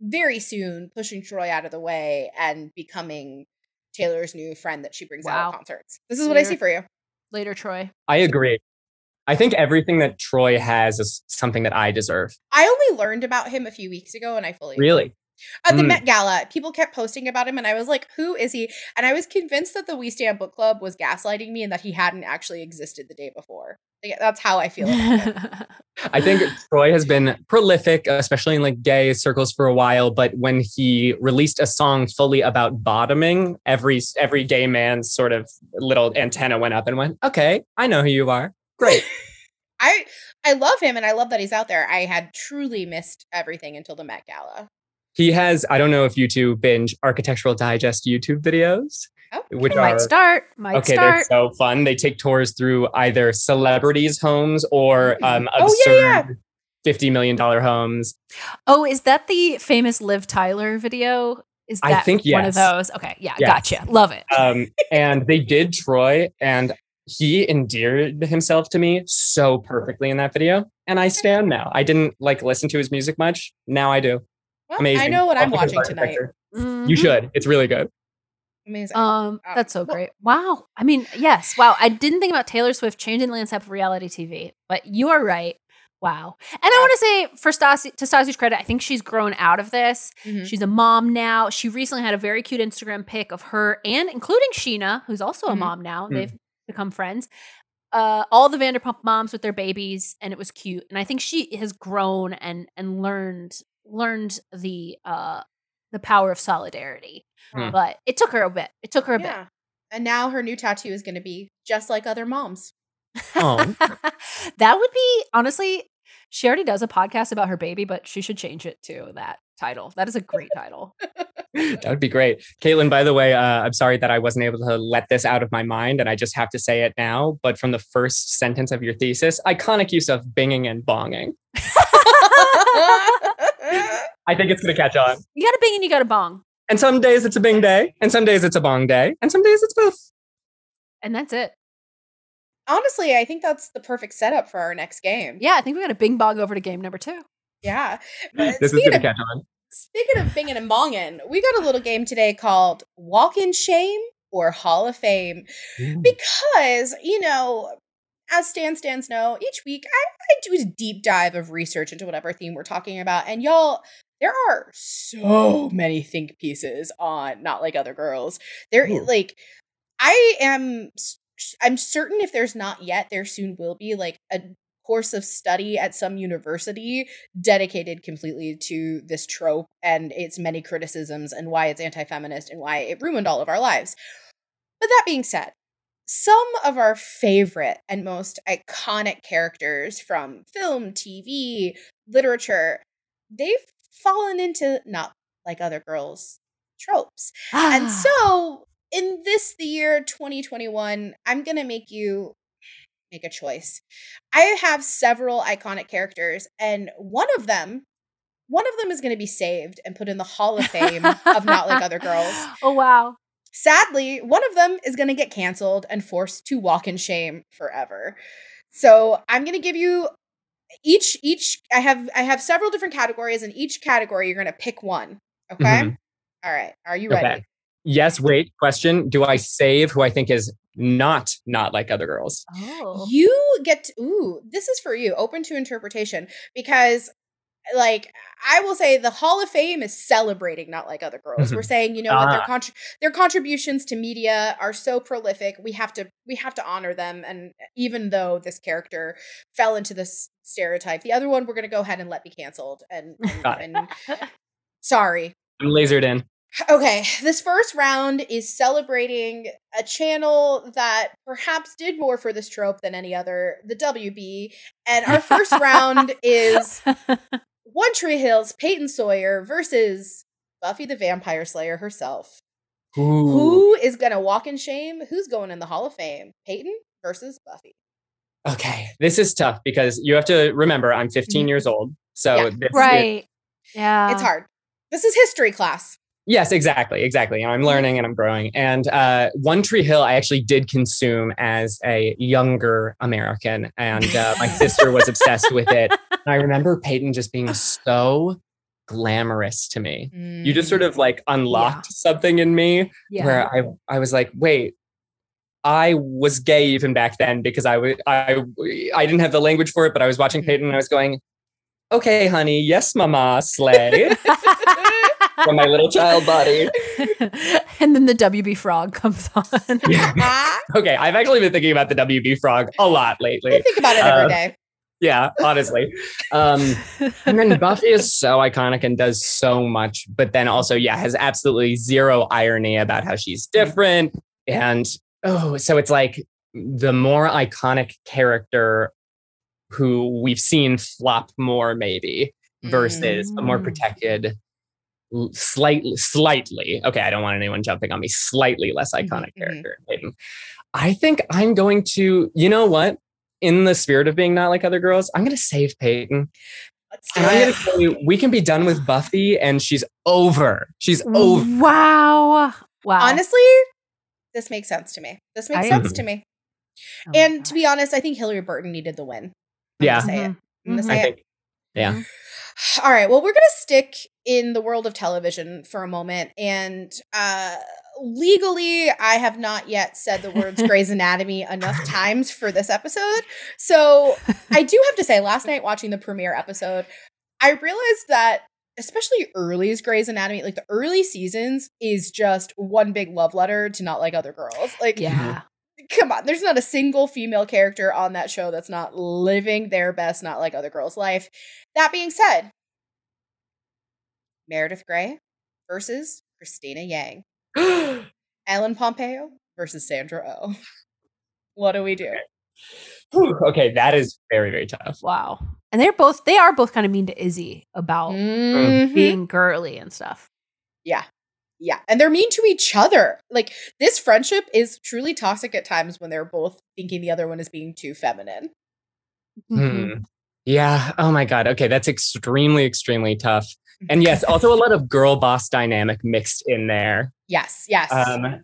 very soon pushing Troy out of the way and becoming Taylor's new friend that she brings out at concerts. This is what I see for you. Later, Troy. I agree. I think everything that Troy has is something that I deserve. I only learned about him a few weeks ago and I fully Really. At the Mm. Met Gala, people kept posting about him, and I was like, "Who is he?" And I was convinced that the We Stan Book Club was gaslighting me, and that he hadn't actually existed the day before. Like, that's how I feel. About. I think Troy has been prolific, especially in like gay circles for a while. But when he released a song fully about bottoming, every every gay man's sort of little antenna went up and went, "Okay, I know who you are. Great." I I love him, and I love that he's out there. I had truly missed everything until the Met Gala. He has. I don't know if you two binge Architectural Digest YouTube videos, Oh, which Might are start. Might start. okay. They're so fun. They take tours through either celebrities' homes or um, Oh, absurd yeah, yeah. fifty million dollar homes. Oh, is that the famous Liv Tyler video? Is I that think one of those? Okay, yeah, Yeah. gotcha. Love it. um, and they did Troy, and he endeared himself to me so perfectly in that video. And I stan now. I didn't like listen to his music much. Now I do. Well, Amazing. I know what I'll I'm watching tonight. architecture. You should. It's really good. Amazing. Um, Uh, that's so great. Wow. I mean, yes. Wow. I didn't think about Taylor Swift changing the landscape of reality TV, but you are right. Wow. And I want to say for Stassi, to Stassi's credit, I think she's grown out of this. Mhm. She's a mom now. She recently had a very cute Instagram pic of her and including Scheana, who's also a Mhm. mom now. Mm. They've become friends. Uh, all the Vanderpump moms with their babies, and it was cute. And I think she has grown and and learned learned the uh the power of solidarity. Hmm. But it took her a bit. It took her a bit. And now her new tattoo is going to be just like other moms. Oh, that would be honestly. She already does a podcast about her baby, but she should change it to that title. That is a great title. that would be great. Caitlin, by the way, uh, I'm sorry that I wasn't able to let this out of my mind and I just have to say it now. But from the first sentence of your thesis, iconic use of binging and bonging. I think it's going to catch on. You got a bing and you got a bong, And some days it's a bing day, and some days it's a bong day, and some days it's both. and that's it. Honestly, I think that's the perfect setup for our next game. Yeah, I think we got to bing bong over to game number two. Yeah. But This is speaking going to of catch on. Speaking of binging and bonging, we got a little game today called Walk in Shame or Hall of Fame. Because, you know, as Stan Stans know, each week I, I do a deep dive of research into whatever theme we're talking about. And y'all, there are so many think pieces on Not Like Other Girls. There, Ooh. like, I am, I'm certain if there's not yet, there soon will be like a course of study at some university dedicated completely to this trope and its many criticisms and why it's anti-feminist and why it ruined all of our lives. But that being said, some of our favorite and most iconic characters from film, TV, literature, they've fallen into not like other girls tropes. And Ah. so, in this the year 2021, I'm going to make you make a choice. I have several iconic characters and one of them one of them is going to be saved and put in the Hall of Fame of Not Like Other Girls. Oh wow. Sadly, one of them is going to get canceled and forced to walk in shame forever. So, I'm going to give you each each I have I have several different categories and each category you're going to pick one, okay? Mhm. All right. Are you ready? Okay. Yes, wait, question. Do I save who I think is not not like other girls? Oh. You get to, ooh, this is for you, open to interpretation because like I will say the Hall of Fame is celebrating not like other girls. We're saying, you know what, their Ah. contr- their contributions to media are so prolific. We have to we have to honor them and even though this character fell into this stereotype, the other one we're going to go ahead and let be canceled and, and, and sorry, I'm lasered in. Okay, this first round is celebrating a channel that perhaps did more for this trope than any other, the WB. And our first round is One Tree Hill's Peyton Sawyer versus Buffy the Vampire Slayer herself. Ooh. Who is going to walk in shame? Who's going in the Hall of Fame? Peyton versus Buffy. Okay, this is tough because you have to remember I'm 15 years old. So Yeah. this is- Right. Yeah. it's hard. This is history class. Yes, exactly, exactly. And I'm learning and I'm growing. And uh, One Tree Hill, I actually did consume as a younger American, and uh, my sister was obsessed with it. I remember Peyton just being so glamorous to me. You just sort of like unlocked something in me Yeah. where I I was like, wait. I was gay even back then because I was I I didn't have the language for it, but I was watching Peyton and I was going, "Okay, honey, yes, mama, slay." from my little child body. and then the WB frog comes on. Okay, I've actually been thinking about the WB frog a lot lately. I think about it every Uh, day. Yeah, honestly. Um, and then Buffy is so iconic and does so much, but then also, yeah, has absolutely zero irony about how she's different. And oh, so it's like the more iconic character who we've seen flop more, maybe, versus a more Mm. protected, slightly, slightly. Okay, I don't want anyone jumping on me. Slightly less iconic mhm. character. I think I'm going to. You know what? In the spirit of being not like other girls, I'm going to save Peyton. Let's do And I'm gonna tell you, we can be done with Buffy, and she's over. She's over. Wow. Wow. Honestly, this makes sense to me. This makes I sense agree. to me. Oh and to be honest, I think Hilarie Burton needed the win. I'm Yeah. gonna say it. Mhm. I'm gonna Mhm. say I it. think. Yeah. All right. Well, we're going to stick in the world of television for a moment. And uh, legally, I have not yet said the words Grey's Anatomy enough times for this episode. So I do have to say, last night watching the premiere episode, I realized that. Especially early's Grey's Anatomy, like the early seasons is just one big love letter to not like other girls. Like, Yeah. Mm-hmm. come on, there's not a single female character on that show that's not living their best, not like other girls' life. That being said, Meredith Grey versus Cristina Yang, Ellen Pompeo versus Sandra Oh. What do we do? Whew, okay, that is very, very tough. Wow. And they're both they are both kind of mean to Izzy about Mhm. being girly and stuff. Yeah. Yeah. And they're mean to each other. Like, this friendship is truly toxic at times when they're both thinking the other one is being too feminine. Hmm. Yeah. Oh my God. Okay, that's extremely, extremely tough. And yes, also a lot of girl boss dynamic mixed in there. Yes. Yes. Um,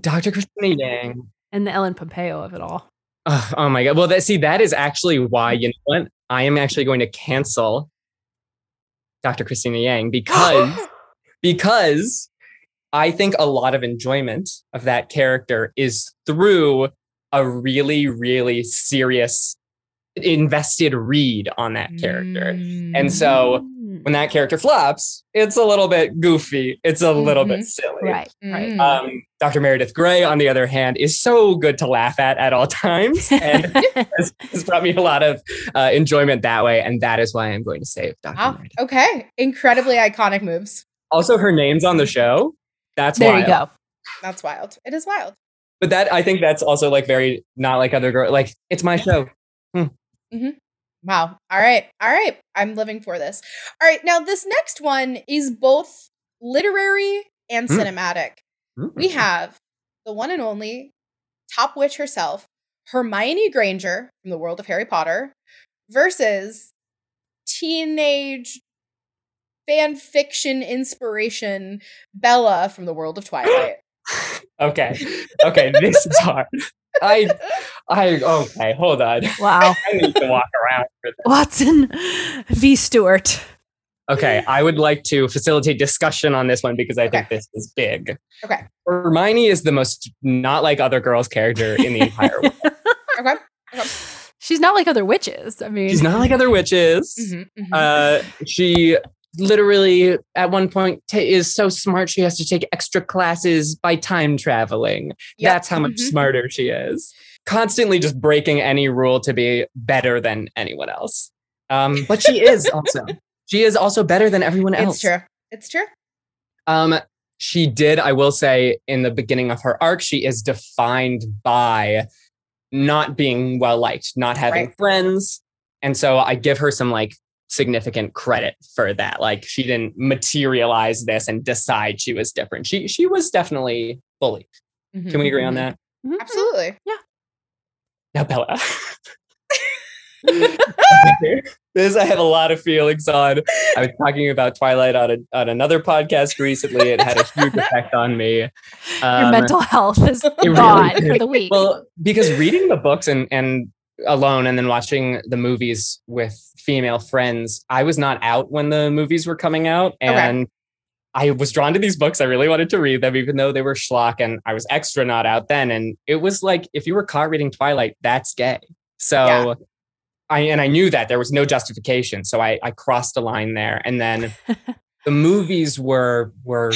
Dr. Cristina Yang. And the Ellen Pompeo of it all. Oh, oh my God. Well, that see, that is actually why you know what I am actually going to cancel Dr. Cristina Yang because because I think a lot of enjoyment of that character is through a really, really serious, invested read on that character. And so Mm. When that character flops, it's a little bit goofy. It's a little Mhm. bit silly. Right. Right. Mm. Um, Dr. Meredith Grey, on the other hand, is so good to laugh at at all times and has, has brought me a lot of uh, enjoyment that way. And that is why I'm going to save Dr. Wow. Meredith. Okay. Incredibly iconic moves. Also, her name's on the show. That's there wild. you go. That's wild. It is wild. But that I think that's also like very not like other girls. Like it's my show. Wow. All right. All right. I'm living for this. All right. Now, this next one is both literary and Mm. cinematic. We have the one and only top witch herself, Hermione Granger from the world of Harry Potter, versus teenage fan fiction inspiration Bella from the world of Twilight. Okay. Okay. this is hard. I I okay, hold on. Wow. I need to walk around for this. Watson v. Stewart. Okay, I would like to facilitate discussion on this one because I think this is big. Okay. Hermione is the most not like other girls character in the entire world. Okay. Okay. She's not like other witches. I mean, She's not like other witches. Mhm, mhm. Uh, she literally at one point ta is so smart she has to take extra classes by time traveling. Yep. That's how much Mhm. smarter she is. Constantly just breaking any rule to be better than anyone else. Um, but she is also. She is also better than everyone else. It's true. It's true. Um, she did, I will say, in the beginning of her arc, she is defined by not being well liked, not having Right. friends. And so I give her some like significant credit for that. Like she didn't materialize this and decide she was different. She she was definitely bullied. Can we agree on that? Mhm. Absolutely. Yeah. Now Bella. this I have a lot of feelings on. I was talking about Twilight on, a, on another podcast recently. It had a huge effect on me. Your Um, mental health is really gone did. for the week. Well, because reading the books and and alone and then watching the movies with female friends, I was not out when the movies were coming out and I was drawn to these books. I really wanted to read them, even though they were schlock, and I was extra not out then. And it was like, if you were caught reading Twilight, that's gay. So Yeah. I and I knew that there was no justification. So I I crossed a line there. And then the movies were were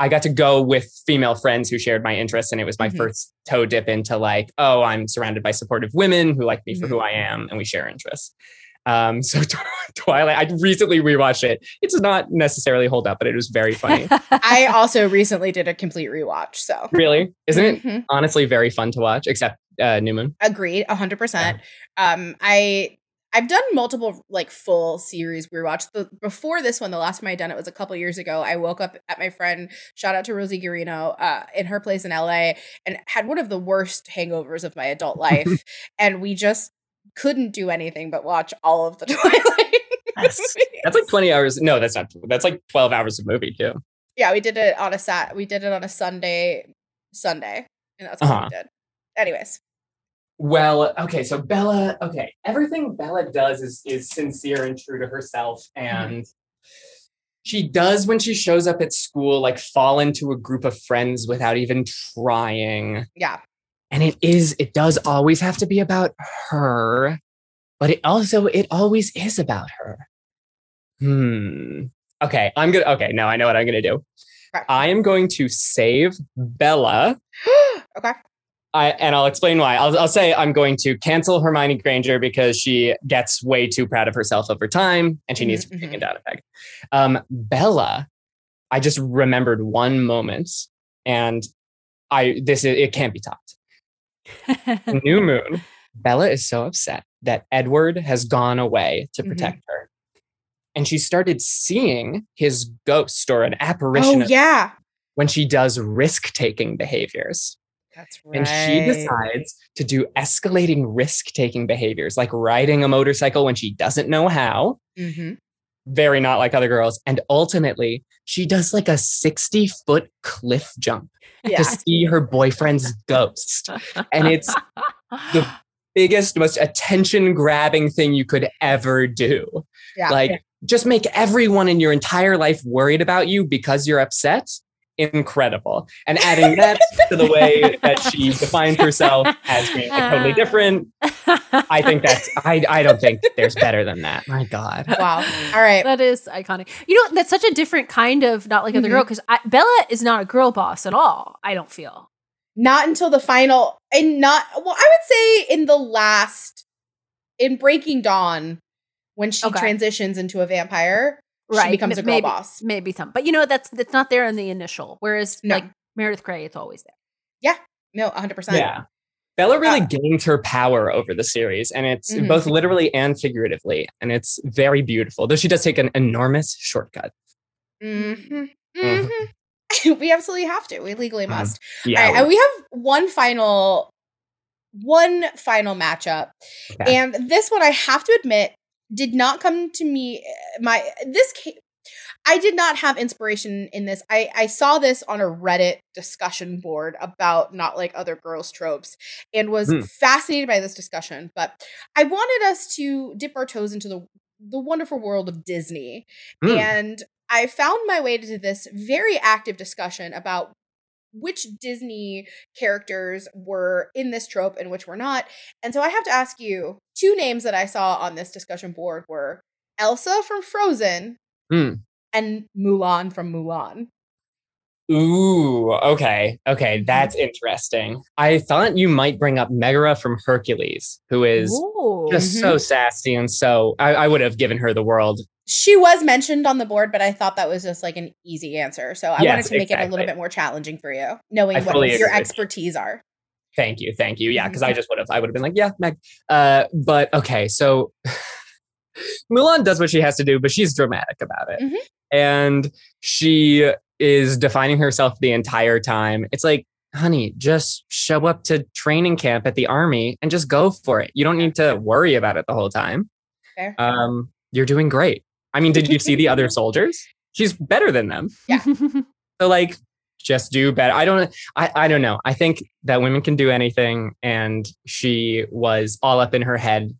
I got to go with female friends who shared my interests, and it was my Mhm. first toe dip into like, oh, I'm surrounded by supportive women who like me for Mhm. who I am, and we share interests. Um, so Twilight, I recently rewatched it. It's not necessarily hold up, but it was very funny. I also recently did a complete rewatch. So really, isn't it? Mhm. Honestly, very fun to watch. Except uh, New Moon. agreed, hundred percent. Um, I I've done multiple like full series rewatch. The before this one, the last time I done it was a couple years ago. I woke up at my friend, shout out to Rosie Guarino, uh, in her place in LA, and had one of the worst hangovers of my adult life, and we just couldn't do anything but watch all of the Twilight Yes. That's like 20 hours. No, that's not. That's like 12 hours of movie too. Yeah, we did it on a sat. We did it on a Sunday, Sunday, and that's what Uh-huh. we did. Anyways, Well, okay, so Bella, okay, everything Bella does is is sincere and true to herself and she does when she shows up at school like fall into a group of friends without even trying. yeah, And it is it does always have to be about her, but it also it always is about her. Hmm. Okay, I'm going to okay, now I know what I'm going to do. Okay. I am going to save Bella okay, I, and I'll explain why. I'll, I'll say I'm going to cancel Hermione Granger because she gets way too proud of herself over time and she mm-hmm, needs to be mm-hmm. taken down a peg. Um, Bella, I just remembered one moment and I this is it can't be topped. New Moon, Bella is so upset that Edward has gone away to mm-hmm. protect her. And she started seeing his ghost or an apparition oh yeah, when she does risk taking behaviors. That's right. And she decides to do escalating risk taking behaviors, like riding a motorcycle when she doesn't know how, Mhm. very not like other girls. And ultimately, she does like a 60 foot cliff jump Yeah. to see her boyfriend's ghost. And it's the biggest, most attention grabbing thing you could ever do. Yeah. Like, just make everyone in your entire life worried about you because you're upset. Incredible. And adding that to the way that she defines herself as being like totally different, I think that's, I, I don't think there's better than that. My God. Wow. All right. That is iconic. You know, that's such a different kind of not like other Mhm. girl because Bella is not a girl boss at all. I don't feel. Not until the final, and not well. I would say in the last, in Breaking Dawn, when she Okay. transitions into a vampire, Right, she becomes m- a girl maybe, boss. Maybe some, but you know that's that's not there in the initial. Whereas No. like Meredith Grey, it's always there. Yeah, no, hundred percent. Yeah. Bella really Uh, gains her power over the series, and it's Mhm. both literally and figuratively, and it's very beautiful. Though she does take an enormous shortcut. Mm-hmm. Mhm. hmm we absolutely have to. We legally Mhm. must. Yeah. All right, and we have one final, one final matchup, Okay. and this one I have to admit did not come to me. My this ca- I did not have inspiration in this. I I saw this on a Reddit discussion board about not like other girls tropes, and was Hmm. fascinated by this discussion. But I wanted us to dip our toes into the the wonderful world of Disney, Hmm. and I found my way to this very active discussion about which Disney characters were in this trope and which were not. And so I have to ask you two names that I saw on this discussion board were Elsa from Frozen Hmm. and Mulan from Mulan. Ooh, okay. Mm-hmm. Okay, that's interesting. I thought you might bring up Megara from Hercules, who is just so Mhm. sassy and so I, I would have given her the world. She was mentioned on the board, but I thought that was just like an easy answer. So I Yes, wanted to make it a little bit more challenging for you, knowing I what your agree. expertise are. Thank you, thank you. Yeah, because Mm-hmm. I just would have I would have been like, yeah, Meg. Uh, but okay, so Mulan does what she has to do, but she's dramatic about it. Mhm. And she is defining herself the entire time. It's like, honey, just show up to training camp at the army and just go for it. You don't need to worry about it the whole time. Fair. Um, you're doing great. I mean, did you see the other soldiers? She's better than them. Yeah. So like just do better. I don't I, I don't know. I think that women can do anything and she was all up in her head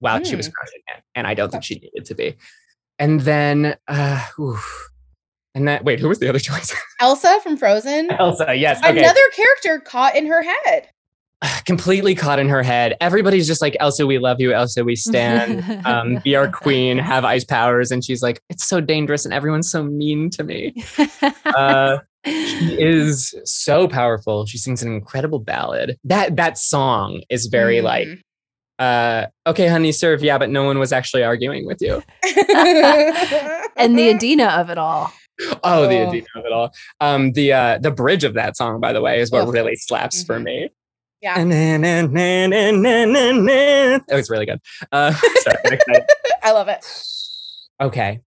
while she was Mm. crushing it. And I don't think she needed to be. And then uh oof. and that wait, who was the other choice? Elsa from Frozen. Elsa, yes. Okay. Another character caught in her head. completely caught in her head. Everybody's just like, Elsa, we love you. Elsa, we stan. Um, be our queen, have ice powers. And she's like, it's so dangerous and everyone's so mean to me. Uh, she is so powerful. She sings an incredible ballad. That that song is very like, uh, okay, honey, serve. Yeah, but no one was actually arguing with you. and the Idina of it all. Oh, the Oh. Idina of it all. Um, the uh, the bridge of that song, by the way, is what Ugh. really slaps for me. Yeah. That was really good. Uh, sorry. I love it. Okay.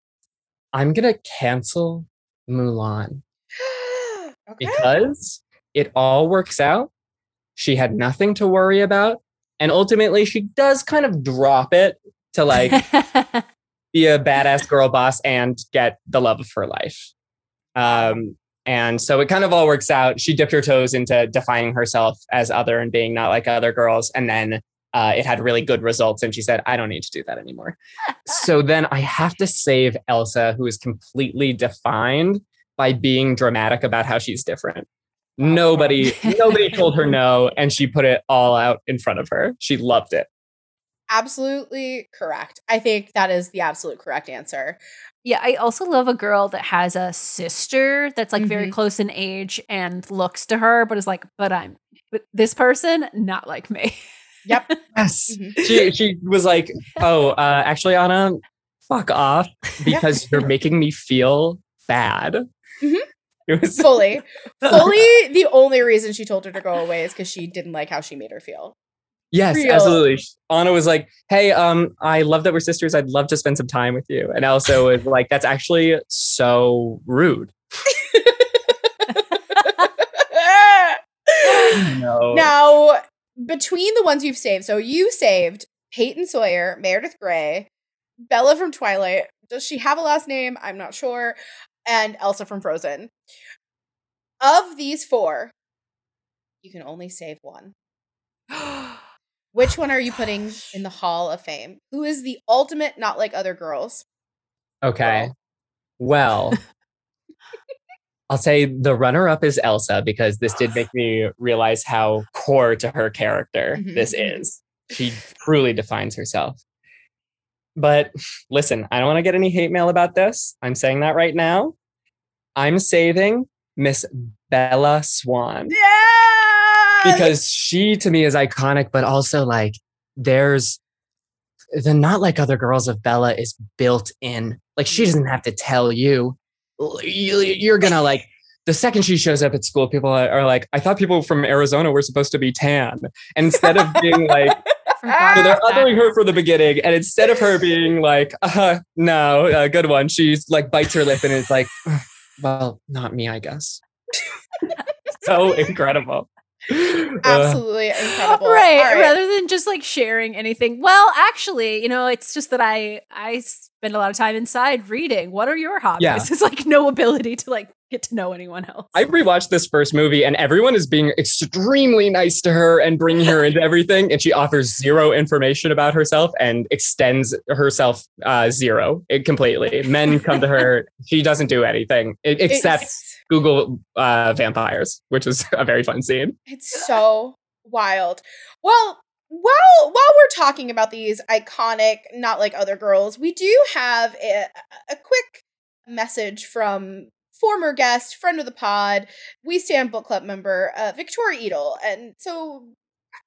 I'm going to cancel Mulan Okay. because it all works out. She had nothing to worry about. And ultimately, she does kind of drop it to like be a badass girl boss and get the love of her life. Um, and so it kind of all works out. She dipped her toes into defining herself as other and being not like other girls. And then uh, it had really good results. And she said, I don't need to do that anymore. so then I have to save Elsa, who is completely defined by being dramatic about how she's different. Nobody, nobody told her no, and she put it all out in front of her. She loved it. Absolutely correct. I think that is the absolute correct answer. Yeah, I also love a girl that has a sister that's like very Mhm. close in age and looks to her, but is like, but I'm but this person, not like me. Yep. Yes. Mhm. She she was like, "Oh, uh, actually, Anna, fuck off because you're making me feel bad." Mhm. It was Fully. Fully the only reason she told her to go away is because she didn't like how she made her feel. Yes, Real. absolutely. Anna was like, "Hey, um, I love that we're sisters. I'd love to spend some time with you." And Elsa was like, "That's actually so rude." No. Now, between the ones you've saved, so you saved Peyton Sawyer, Meredith Grey, Bella from Twilight. Does she have a last name? I'm not sure. And Elsa from Frozen. Of these four, you can only save one. Which one are you putting in the Hall of Fame? Who is the ultimate not like other girls? Okay. Well, I'll say the runner up is Elsa because this did make me realize how core to her character Mhm, this mhm. is. She truly defines herself. But listen, I don't want to get any hate mail about this. I'm saying that right now. I'm saving Miss Bella Swan Yeah! because she to me is iconic, but also like there's the not like other girls of Bella is built in. Like she doesn't have to tell you. You- You're gonna like the second she shows up at school, people are like, I thought people from Arizona were supposed to be tan. And instead of being like, so they're othering her for the beginning, and instead of her being like, "Uh-huh, no, uh, good one, she's like bites her lip and is like, "Ugh, well, not me, I guess. so incredible. Uh, Absolutely incredible. right, All right. rather than just like sharing anything. Well, actually, you know, it's just that I I spend a lot of time inside reading. What are your hobbies? Yeah. It's like no ability to like get to know anyone else. I rewatched this first movie and everyone is being extremely nice to her and bringing her into everything. And she offers zero information about herself and extends herself uh, zero it, completely. Men come to her. She doesn't do anything except It's- Google uh, vampires, which is a very fun scene. It's so wild. Well, while while we're talking about these iconic, not like other girls, we do have a, a quick message from former guest, friend of the pod, We Stan Book Club member, uh, Victoria Edel, and so.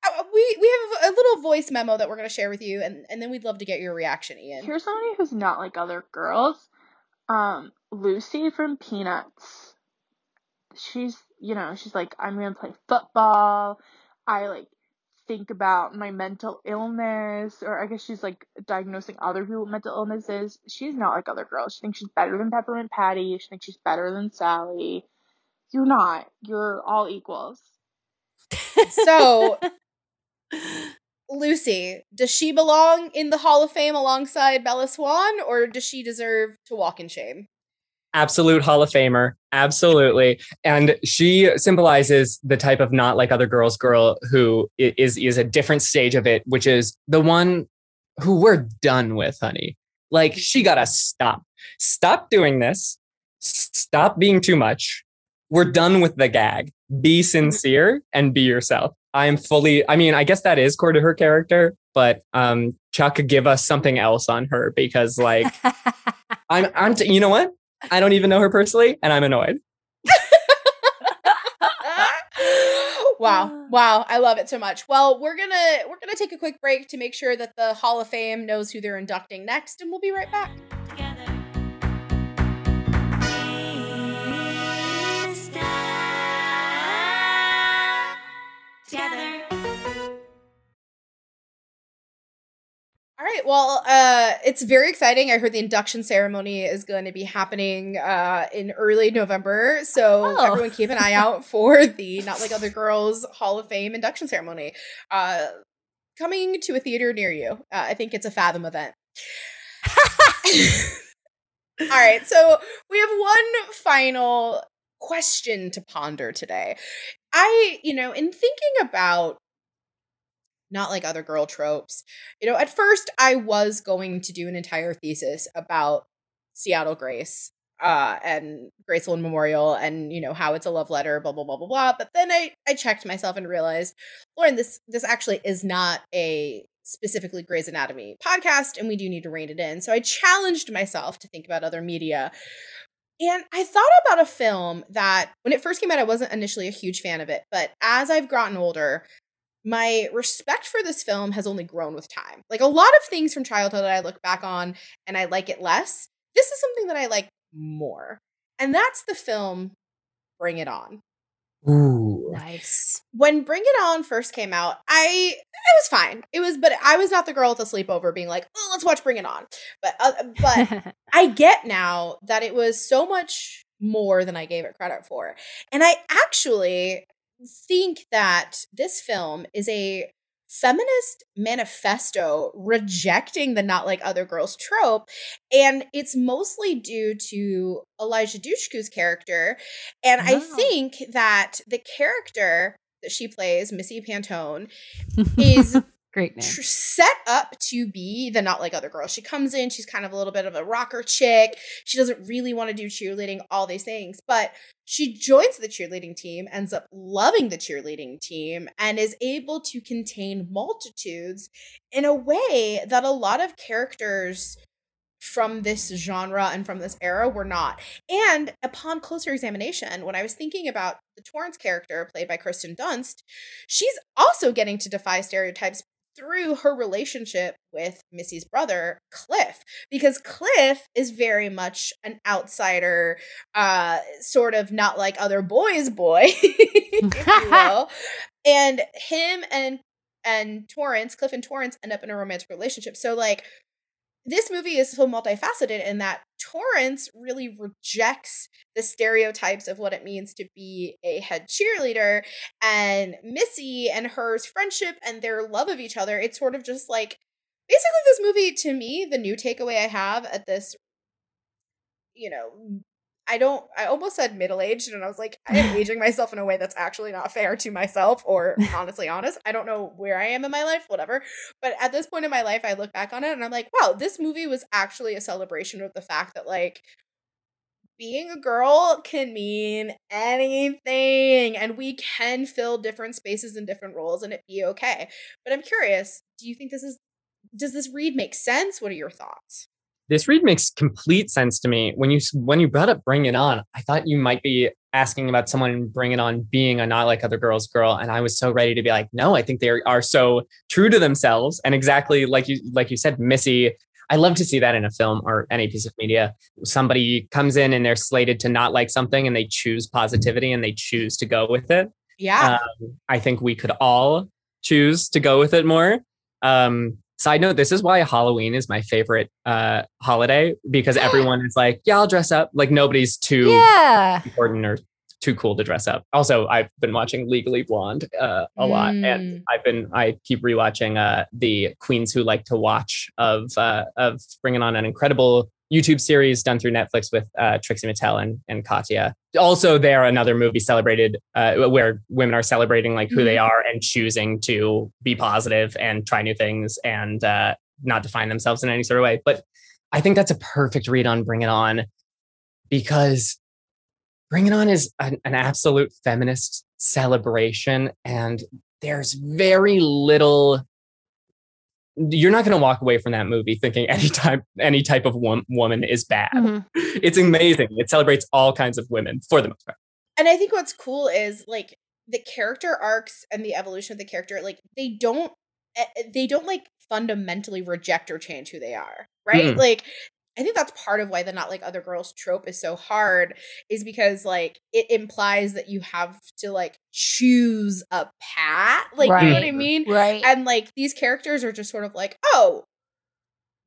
uh, We we have a little voice memo that we're going to share with you, and, and then we'd love to get your reaction, Ian. Here's somebody who's not like other girls. Um, Lucy from Peanuts. She's, you know, she's like, I'm gonna play football. I like think about my mental illness, or I guess she's like diagnosing other people with mental illnesses. She's not like other girls. She thinks she's better than Peppermint Patty. She thinks she's better than Sally. You're not. You're all equals. So, Lucy, does she belong in the Hall of Fame alongside Bella Swan, or does she deserve to walk in shame? Absolute Hall of Famer. Absolutely. And she symbolizes the type of not like other girls girl who is is a different stage of it, which is the one who we're done with, honey. Like she gotta stop. Stop doing this. Stop being too much. We're done with the gag. Be sincere and be yourself. I am fully, I mean, I guess that is core to her character, but um Chuck, give us something else on her because like I'm I'm t- you know what? I don't even know her personally, and I'm annoyed. wow. Wow. I love it so much. Well we're gonna we're gonna take a quick break to make sure that the hall of fame knows who they're inducting next and we'll be right back all right well uh it's very exciting i heard the induction ceremony is going to be happening uh in early november so Oh. everyone keep an eye out for the not like other girls hall of fame induction ceremony uh coming to a theater near you uh, i think it's a fathom event All right, so we have one final question to ponder today. I, you know, in thinking about not like other girl tropes, you know, at first I was going to do an entire thesis about Seattle Grace uh and Grey Sloan Memorial and you know how it's a love letter blah blah blah blah blah. But then I I checked myself and realized Lauren this this actually is not a specifically Grey's Anatomy podcast and we do need to rein it in. So I challenged myself to think about other media. And I thought about a film that when it first came out I wasn't initially a huge fan of it but as I've gotten older my respect for this film has only grown with time. Like a lot of things from childhood that I look back on and I like it less. This is something that I like more. And that's the film Bring It On. Ooh. Nice. When Bring It On first came out, I it was fine. It was but I was not the girl with the sleepover being like, "Oh, let's watch Bring It On." But uh, but I get now that it was so much more than I gave it credit for. And I actually think that this film is a feminist manifesto rejecting the not like other girls trope and it's mostly due to Eliza Dushku's character. And I think that the character that she plays Missy Pantone is Great name. set up to be the not like other girls. She comes in, she's kind of a little bit of a rocker chick. She doesn't really want to do cheerleading, all these things, but she joins the cheerleading team, ends up loving the cheerleading team, and is able to contain multitudes in a way that a lot of characters from this genre and from this era were not. And upon closer examination, when I was thinking about the Torrance character played by Kirsten Dunst, she's also getting to defy stereotypes through her relationship with Missy's brother, Cliff, because Cliff is very much an outsider, uh, sort of not like other boys' boy, if you will. And him and and Torrance, Cliff and Torrance end up in a romantic relationship. So like this movie is so multifaceted in that Torrance really rejects the stereotypes of what it means to be a head cheerleader, and Missy and her's friendship and their love of each other. It's sort of just like basically this movie to me, the new takeaway I have at this, you know, I don't, I almost said middle aged, and I was like, I am aging myself in a way that's actually not fair to myself or honestly honest. I don't know where I am in my life, whatever. But at this point in my life, I look back on it and I'm like, wow, this movie was actually a celebration of the fact that, like, being a girl can mean anything and we can fill different spaces and different roles and it be okay. But I'm curious, do you think this is does this read make sense? What are your thoughts? This read makes complete sense to me. When you when you brought up Bring It On, I thought you might be asking about someone Bring It On being a not like other girls girl, and I was so ready to be like, no, I think they are so true to themselves and exactly like you like you said, Missy. I love to see that in a film or any piece of media. Somebody comes in and they're slated to not like something, and they choose positivity and they choose to go with it. Yeah, Um, I think we could all choose to go with it more. Um, side note: This is why Halloween is my favorite uh, holiday because everyone is like, "Yeah, I'll dress up." Like nobody's too Yeah. important or too cool to dress up. Also, I've been watching Legally Blonde uh, a lot, Mm. and I've been I keep rewatching uh, the Queens Who Like to Watch of uh, of Bring It On an incredible YouTube series done through Netflix with uh, Trixie Mattel and, and Katya. Also, there another movie celebrated uh, where women are celebrating like who they Mhm. are and choosing to be positive and try new things and uh, not define themselves in any sort of way. But I think that's a perfect read on Bring It On because Bring It On is an, an absolute feminist celebration, and there's very little. You're not going to walk away from that movie thinking any type any type of wom- woman is bad. Mhm. It's amazing. It celebrates all kinds of women for the most part. and I think what's cool is like the character arcs and the evolution of the character. Like they don't, eh, eh, they don't like fundamentally reject or change who they are, right? Mm-mm. Like. I think that's part of why the not like other girls trope is so hard is because like it implies that you have to like choose a path. Like you know what I mean? Right. And like these characters are just sort of like, oh,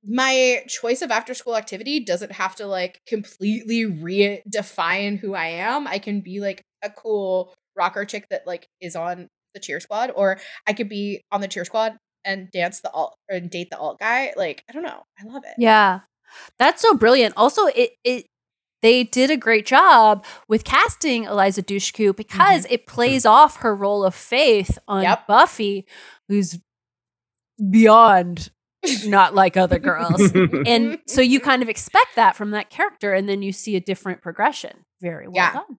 my choice of after school activity doesn't have to like completely redefine who I am. I can be like a cool rocker chick that like is on the cheer squad, or I could be on the cheer squad and dance the alt or date the alt guy. Like, I don't know. I love it. Yeah. That's so brilliant. Also, it it they did a great job with casting Eliza Dushku because mm-hmm. it plays mm-hmm. off her role of Faith on Buffy, who's beyond not like other girls. and so you kind of expect that from that character, and then you see a different progression. Very well done.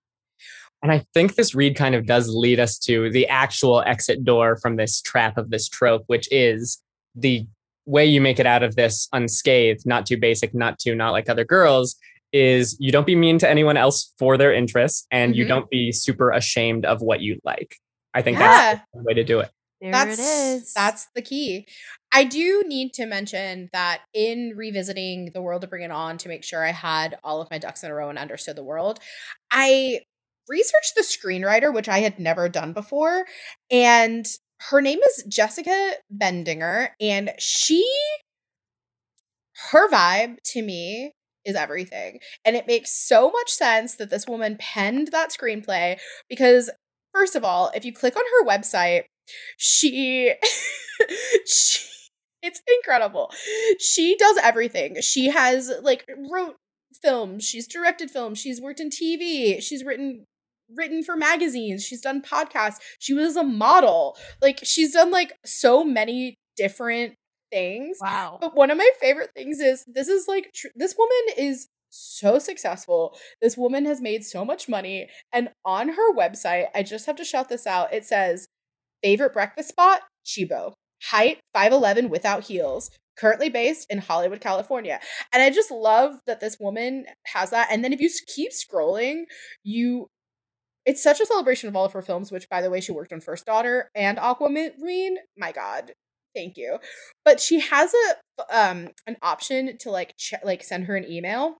And I think this read kind of does lead us to the actual exit door from this trap of this trope, which is the way you make it out of this unscathed, not too basic, not too not like other girls, is you don't be mean to anyone else for their interests and you Mhm. don't be super ashamed of what you like. I think Yeah. that's the way to do it. There that's, it is. That's the key. I do need to mention that in revisiting the world to bring it on to make sure I had all of my ducks in a row and understood the world, I researched the screenwriter, which I had never done before. And her name is Jessica Bendinger. And she, her vibe to me is everything. And it makes so much sense that this woman penned that screenplay because, first of all, if you click on her website, she she it's incredible. She does everything. She has like wrote films, she's directed films, she's worked in TV, she's written written for magazines, she's done podcasts, she was a model. Like she's done like so many different things. Wow. But one of my favorite things is this is like tr- this woman is so successful. This woman has made so much money and on her website, I just have to shout this out. It says Favorite breakfast spot? Chibo. Height 5'11 without heels. Currently based in Hollywood, California. And I just love that this woman has that. And then if you keep scrolling, you. It's such a celebration of all of her films, which, by the way, she worked on First Daughter and Aquamarine. My God, thank you. But she has a um an option to like ch- like send her an email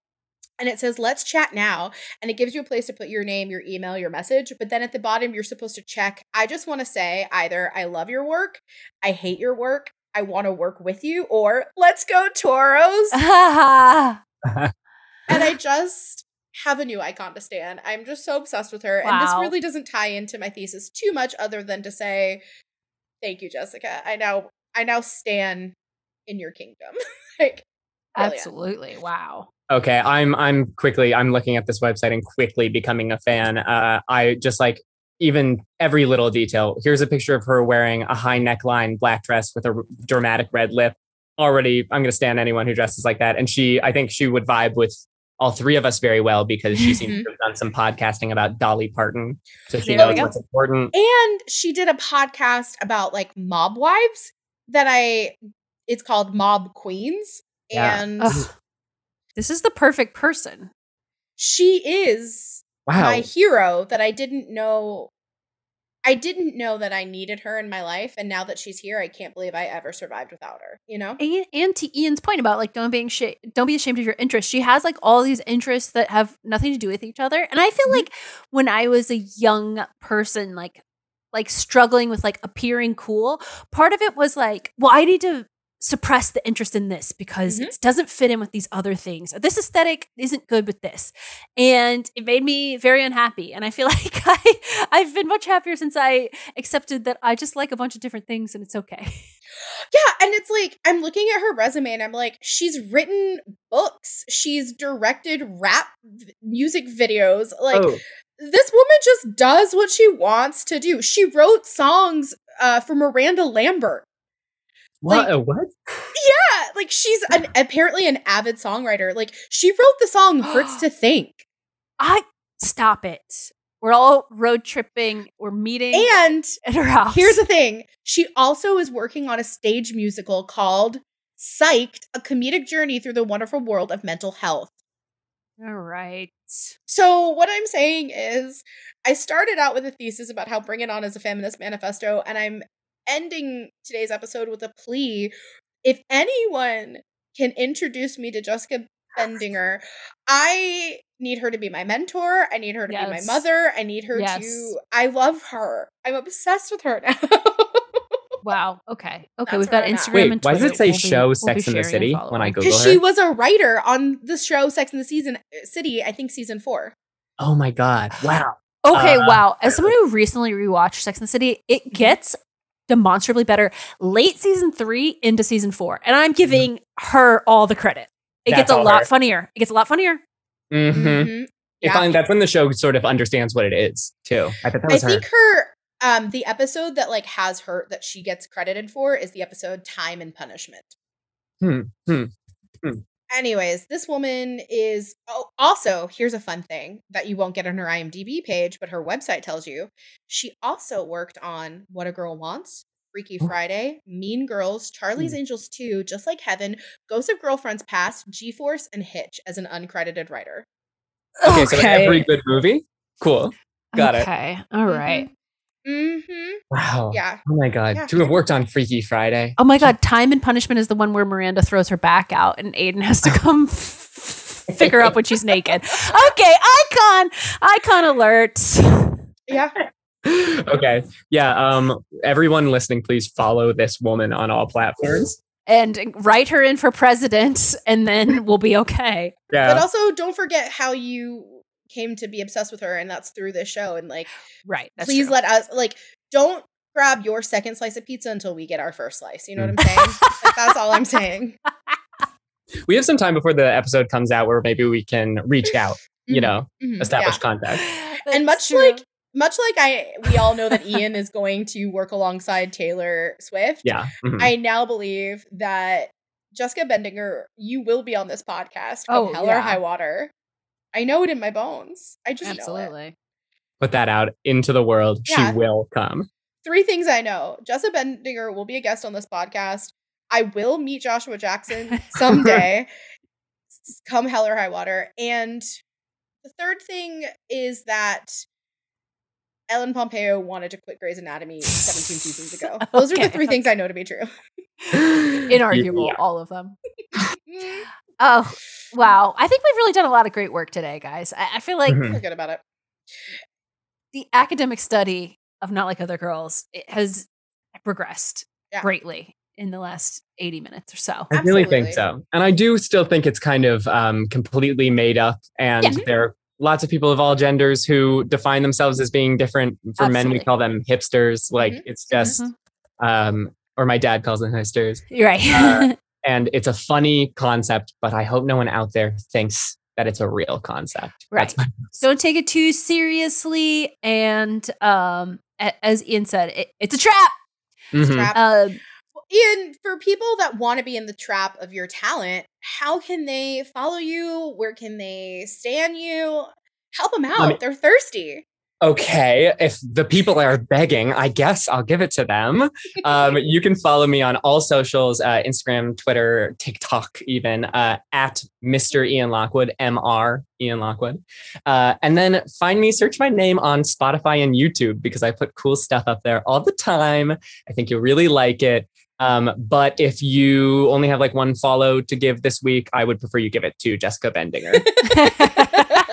and it says let's chat now and it gives you a place to put your name your email your message but then at the bottom you're supposed to check i just want to say either i love your work i hate your work i want to work with you or let's go toros and i just have a new icon to stan i'm just so obsessed with her and this really doesn't tie into my thesis too much other than to say thank you jessica i now i now stand in your kingdom like brilliant. Absolutely. Wow. Okay, I'm I'm quickly I'm looking at this website and quickly becoming a fan. Uh, I just like even every little detail. Here's a picture of her wearing a high neckline black dress with a r- dramatic red lip. Already, I'm going to stan anyone who dresses like that. And she, I think she would vibe with all three of us very well because she seems mm-hmm. to have done some podcasting about Dolly Parton, so she There knows what's important. And she did a podcast about like mob wives that I it's called Mob Queens. Yeah. And Ugh. This is the perfect person. she is Wow. my hero that I didn't know I didn't know that I needed her in my life and now that she's here I can't believe I ever survived without her, you know? And, and to Ian's point about like don't being sh- don't be ashamed of your interests. She has like all these interests that have nothing to do with each other. And I feel mm-hmm. like when I was a young person, like like struggling with like appearing cool, part of it was like, well, I need to suppress the interest in this because it doesn't fit in with these other things. This aesthetic isn't good with this. And it made me very unhappy. And I feel like I I've been much happier since I accepted that I just like a bunch of different things and it's okay. Yeah, and it's like I'm looking at her resume and I'm like, she's written books, she's directed rap v- music videos. Like Oh. this woman just does what she wants to do. She wrote songs uh, for Miranda Lambert. What? a what? Yeah, like she's an apparently an avid songwriter. Like she wrote the song "Hurts to Think." I stop it. We're all road tripping. We're meeting And at her house. here's the thing: she also is working on a stage musical called "Psyched: A Comedic Journey Through the Wonderful World of Mental Health." all right. So what I'm saying is, I started out with a thesis about how Bring It On is a feminist manifesto, and I'm ending today's episode with a plea. If anyone can introduce me to Jessica Bendinger, I need her to be my mentor. I need her to be my mother. I need her Yes. to. I love her. I'm obsessed with her now. Wow. Okay. Okay. That's We've got where I'm at. Instagram Wait, and why does it say We'll be- show we'll Sex in the sharing and City when following. I Google Because her? she was a writer on the show Sex in the Season City. I think season four. oh my god! Wow. Okay, Uh, wow. As someone who recently rewatched Sex and the City, it gets demonstrably better late season three into season four. And I'm giving her all the credit. It That's gets a lot her. funnier. It gets a lot funnier. Mm-hmm. Mhm. Yeah. finally, that's when the show sort of understands what it is too. I think that I her. think her um the episode that like has her that she gets credited for is the episode Time and Punishment. Hmm. Hmm. Anyways, this woman is oh, also here's a fun thing that you won't get on her IMDb page, but her website tells you. She also worked on What a Girl Wants, Freaky Friday, Mean Girls, Charlie's mm. Angels 2, Just Like Heaven, Ghosts of Girlfriends Past, G-Force, and Hitch as an uncredited writer. Okay, so every good movie. Cool. Got it. Okay. All mm-hmm. right. Mm-hmm. Wow. Yeah. Oh my god. Yeah. To have worked on Freaky Friday. Oh my god, Time and Punishment is the one where Miranda throws her back out and Aidan has to come f- pick her up when she's naked. Okay, icon, icon alert. Yeah. okay. Yeah. Um. Everyone listening, please follow this woman on all platforms. And write her in for president, and then we'll be okay. Yeah. But also don't forget how you came to be obsessed with her and that's through this show and like right please true. let us like don't grab your second slice of pizza until we get our first slice you know what i'm Mm. saying like, that's all i'm saying we have some time before the episode comes out where maybe we can reach out. You Mhm. know, Mhm. establish Yeah. contact. and much like much like i we all know that ian is going to work alongside taylor swift Yeah. Mhm. i now believe that jessica bendinger you will be on this podcast come Oh, hell yeah. or high water i know it in my bones i just know it. Absolutely. Put that out into the world. Yeah. She will come. three things I know. Jessica Bendinger will be a guest on this podcast. I will meet Joshua Jackson someday, come hell or high water. And the third thing is that Ellen Pompeo wanted to quit Grey's Anatomy 17 seasons ago. Those are the three things I know to be true. Inarguable, Yeah. all of them. Mm-hmm. Oh, wow. I think we've really done a lot of great work today, guys. I, I feel like Mhm. Feel about it. the academic study of Not Like Other Girls it has progressed Yeah. greatly in the last 80 minutes or so. I really think so. And I do still think it's kind of um, completely made up. And Yeah. there are lots of people of all genders who define themselves as being different. For men, we call them hipsters. Like Mhm. it's just, um, or my dad calls them hipsters. You're right. Uh, and it's a funny concept, but I hope no one out there thinks that it's a real concept. That's Right. my- Don't take it too seriously. And um, as Ian said, it, it's a trap. It's a trap. Um, Ian, for people that want to be in the trap of your talent, how can they follow you? Where can they stan you? Help them out. mean- They're thirsty. Okay, if the people are begging, I guess I'll give it to them. Um, you can follow me on all socials uh, Instagram, Twitter, TikTok, even uh, at Mr. Ian Lockwood, MR Ian Lockwood. Uh, and then find me, search my name on Spotify and YouTube because I put cool stuff up there all the time. I think you'll really like it. Um, but if you only have like one follow to give this week, I would prefer you give it to Jessica Bendinger.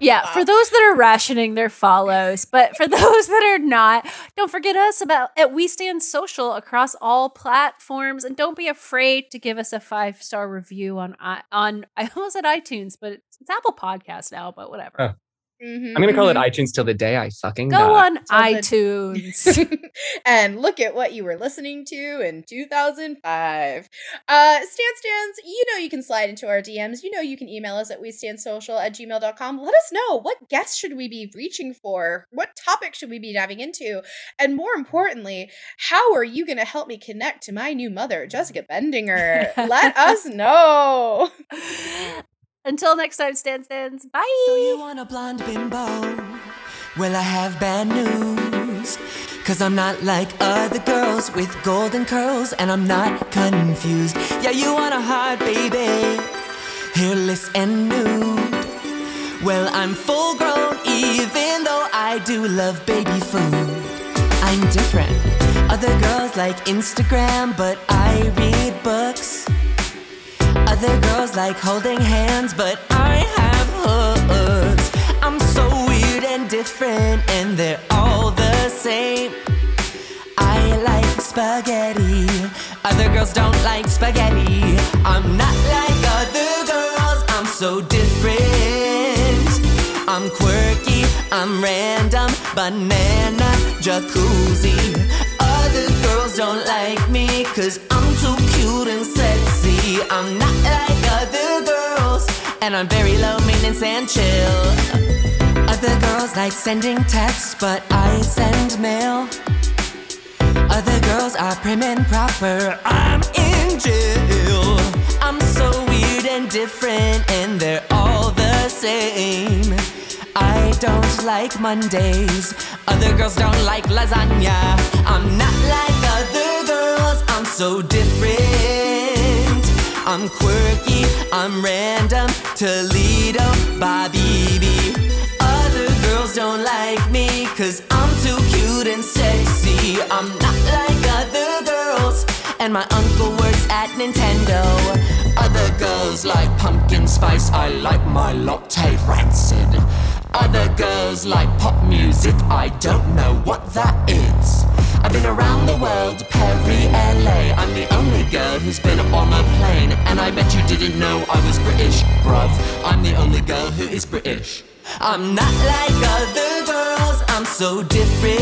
yeah, Wow. for those that are rationing their follows, but for those that are not, don't forget us about at We Stan Social across all platforms, and don't be afraid to give us a five star review on i- on I almost said iTunes, but it's, it's Apple Podcast now, but whatever. Oh. Mhm, I'm going to call it mhm. iTunes till the day I fucking Go die. on It's all good. iTunes. and look at what you were listening to in 2005. Uh, Stan Stans, you know you can slide into our DMs. You know you can email us at we stan social at gmail.com. Let us know what guests should we be reaching for? What topic should we be diving into? And more importantly, how are you going to help me connect to my new mother, Jessica Bendinger? Let us know. Until next time, Stan Stans. Bye. So you want a blonde bimbo? Well, I have bad news. Cause I'm not like other girls with golden curls, and I'm not confused. Yeah, you want a hot baby, hairless and nude. Well, I'm full grown, even though I do love baby food. I'm different. Other girls like Instagram, but I read books. Other girls like holding hands, but I have hooks. I'm so weird and different, and they're all the same. I like spaghetti. Other girls don't like spaghetti. I'm not like other girls, I'm so different. I'm quirky, I'm random, banana, jacuzzi. Other girls don't like me, cause I'm too cute and sexy. I'm not like other girls, and I'm very low maintenance and chill. Other girls like sending texts, but I send mail. Other girls are prim and proper. I'm in jail. I'm so weird and different, and they're all the same. I don't like Mondays. Other girls don't like lasagna. I'm not like other girls. I'm so different. I'm quirky. I'm random. Toledo, Bobby. Other girls don't like me, cause I'm too cute and sexy. I'm not like other girls. And my uncle works at Nintendo. Other girls like pumpkin spice. I like my latte rancid. Other girls like pop music. I don't know what that is. I've been around the world, Perry, LA. I'm the only girl who's been on a plane. And I bet you didn't know I was British, bruv. I'm the only girl who is British. I'm not like other girls, I'm so different.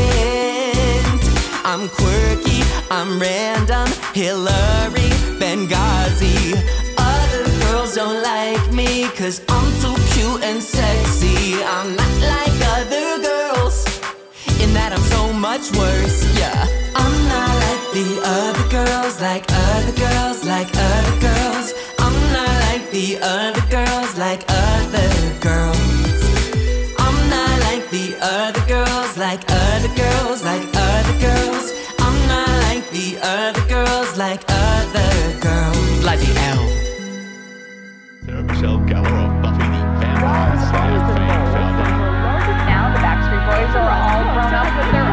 I'm quirky, I'm random, Hillary, Benghazi. Other girls don't like me, cause I'm too cute and sexy. I'm not like that I'm so much worse. Yeah. I'm not like the other girls, like other girls, like other girls. I'm not like the other girls, like other girls. I'm not like the other girls, like other girls, like other girls. I'm not like the other girls, like other girls. Bloody hell. Sarah Michelle Gellar Buffy the Vampire Slayer fans boys are all grown up with their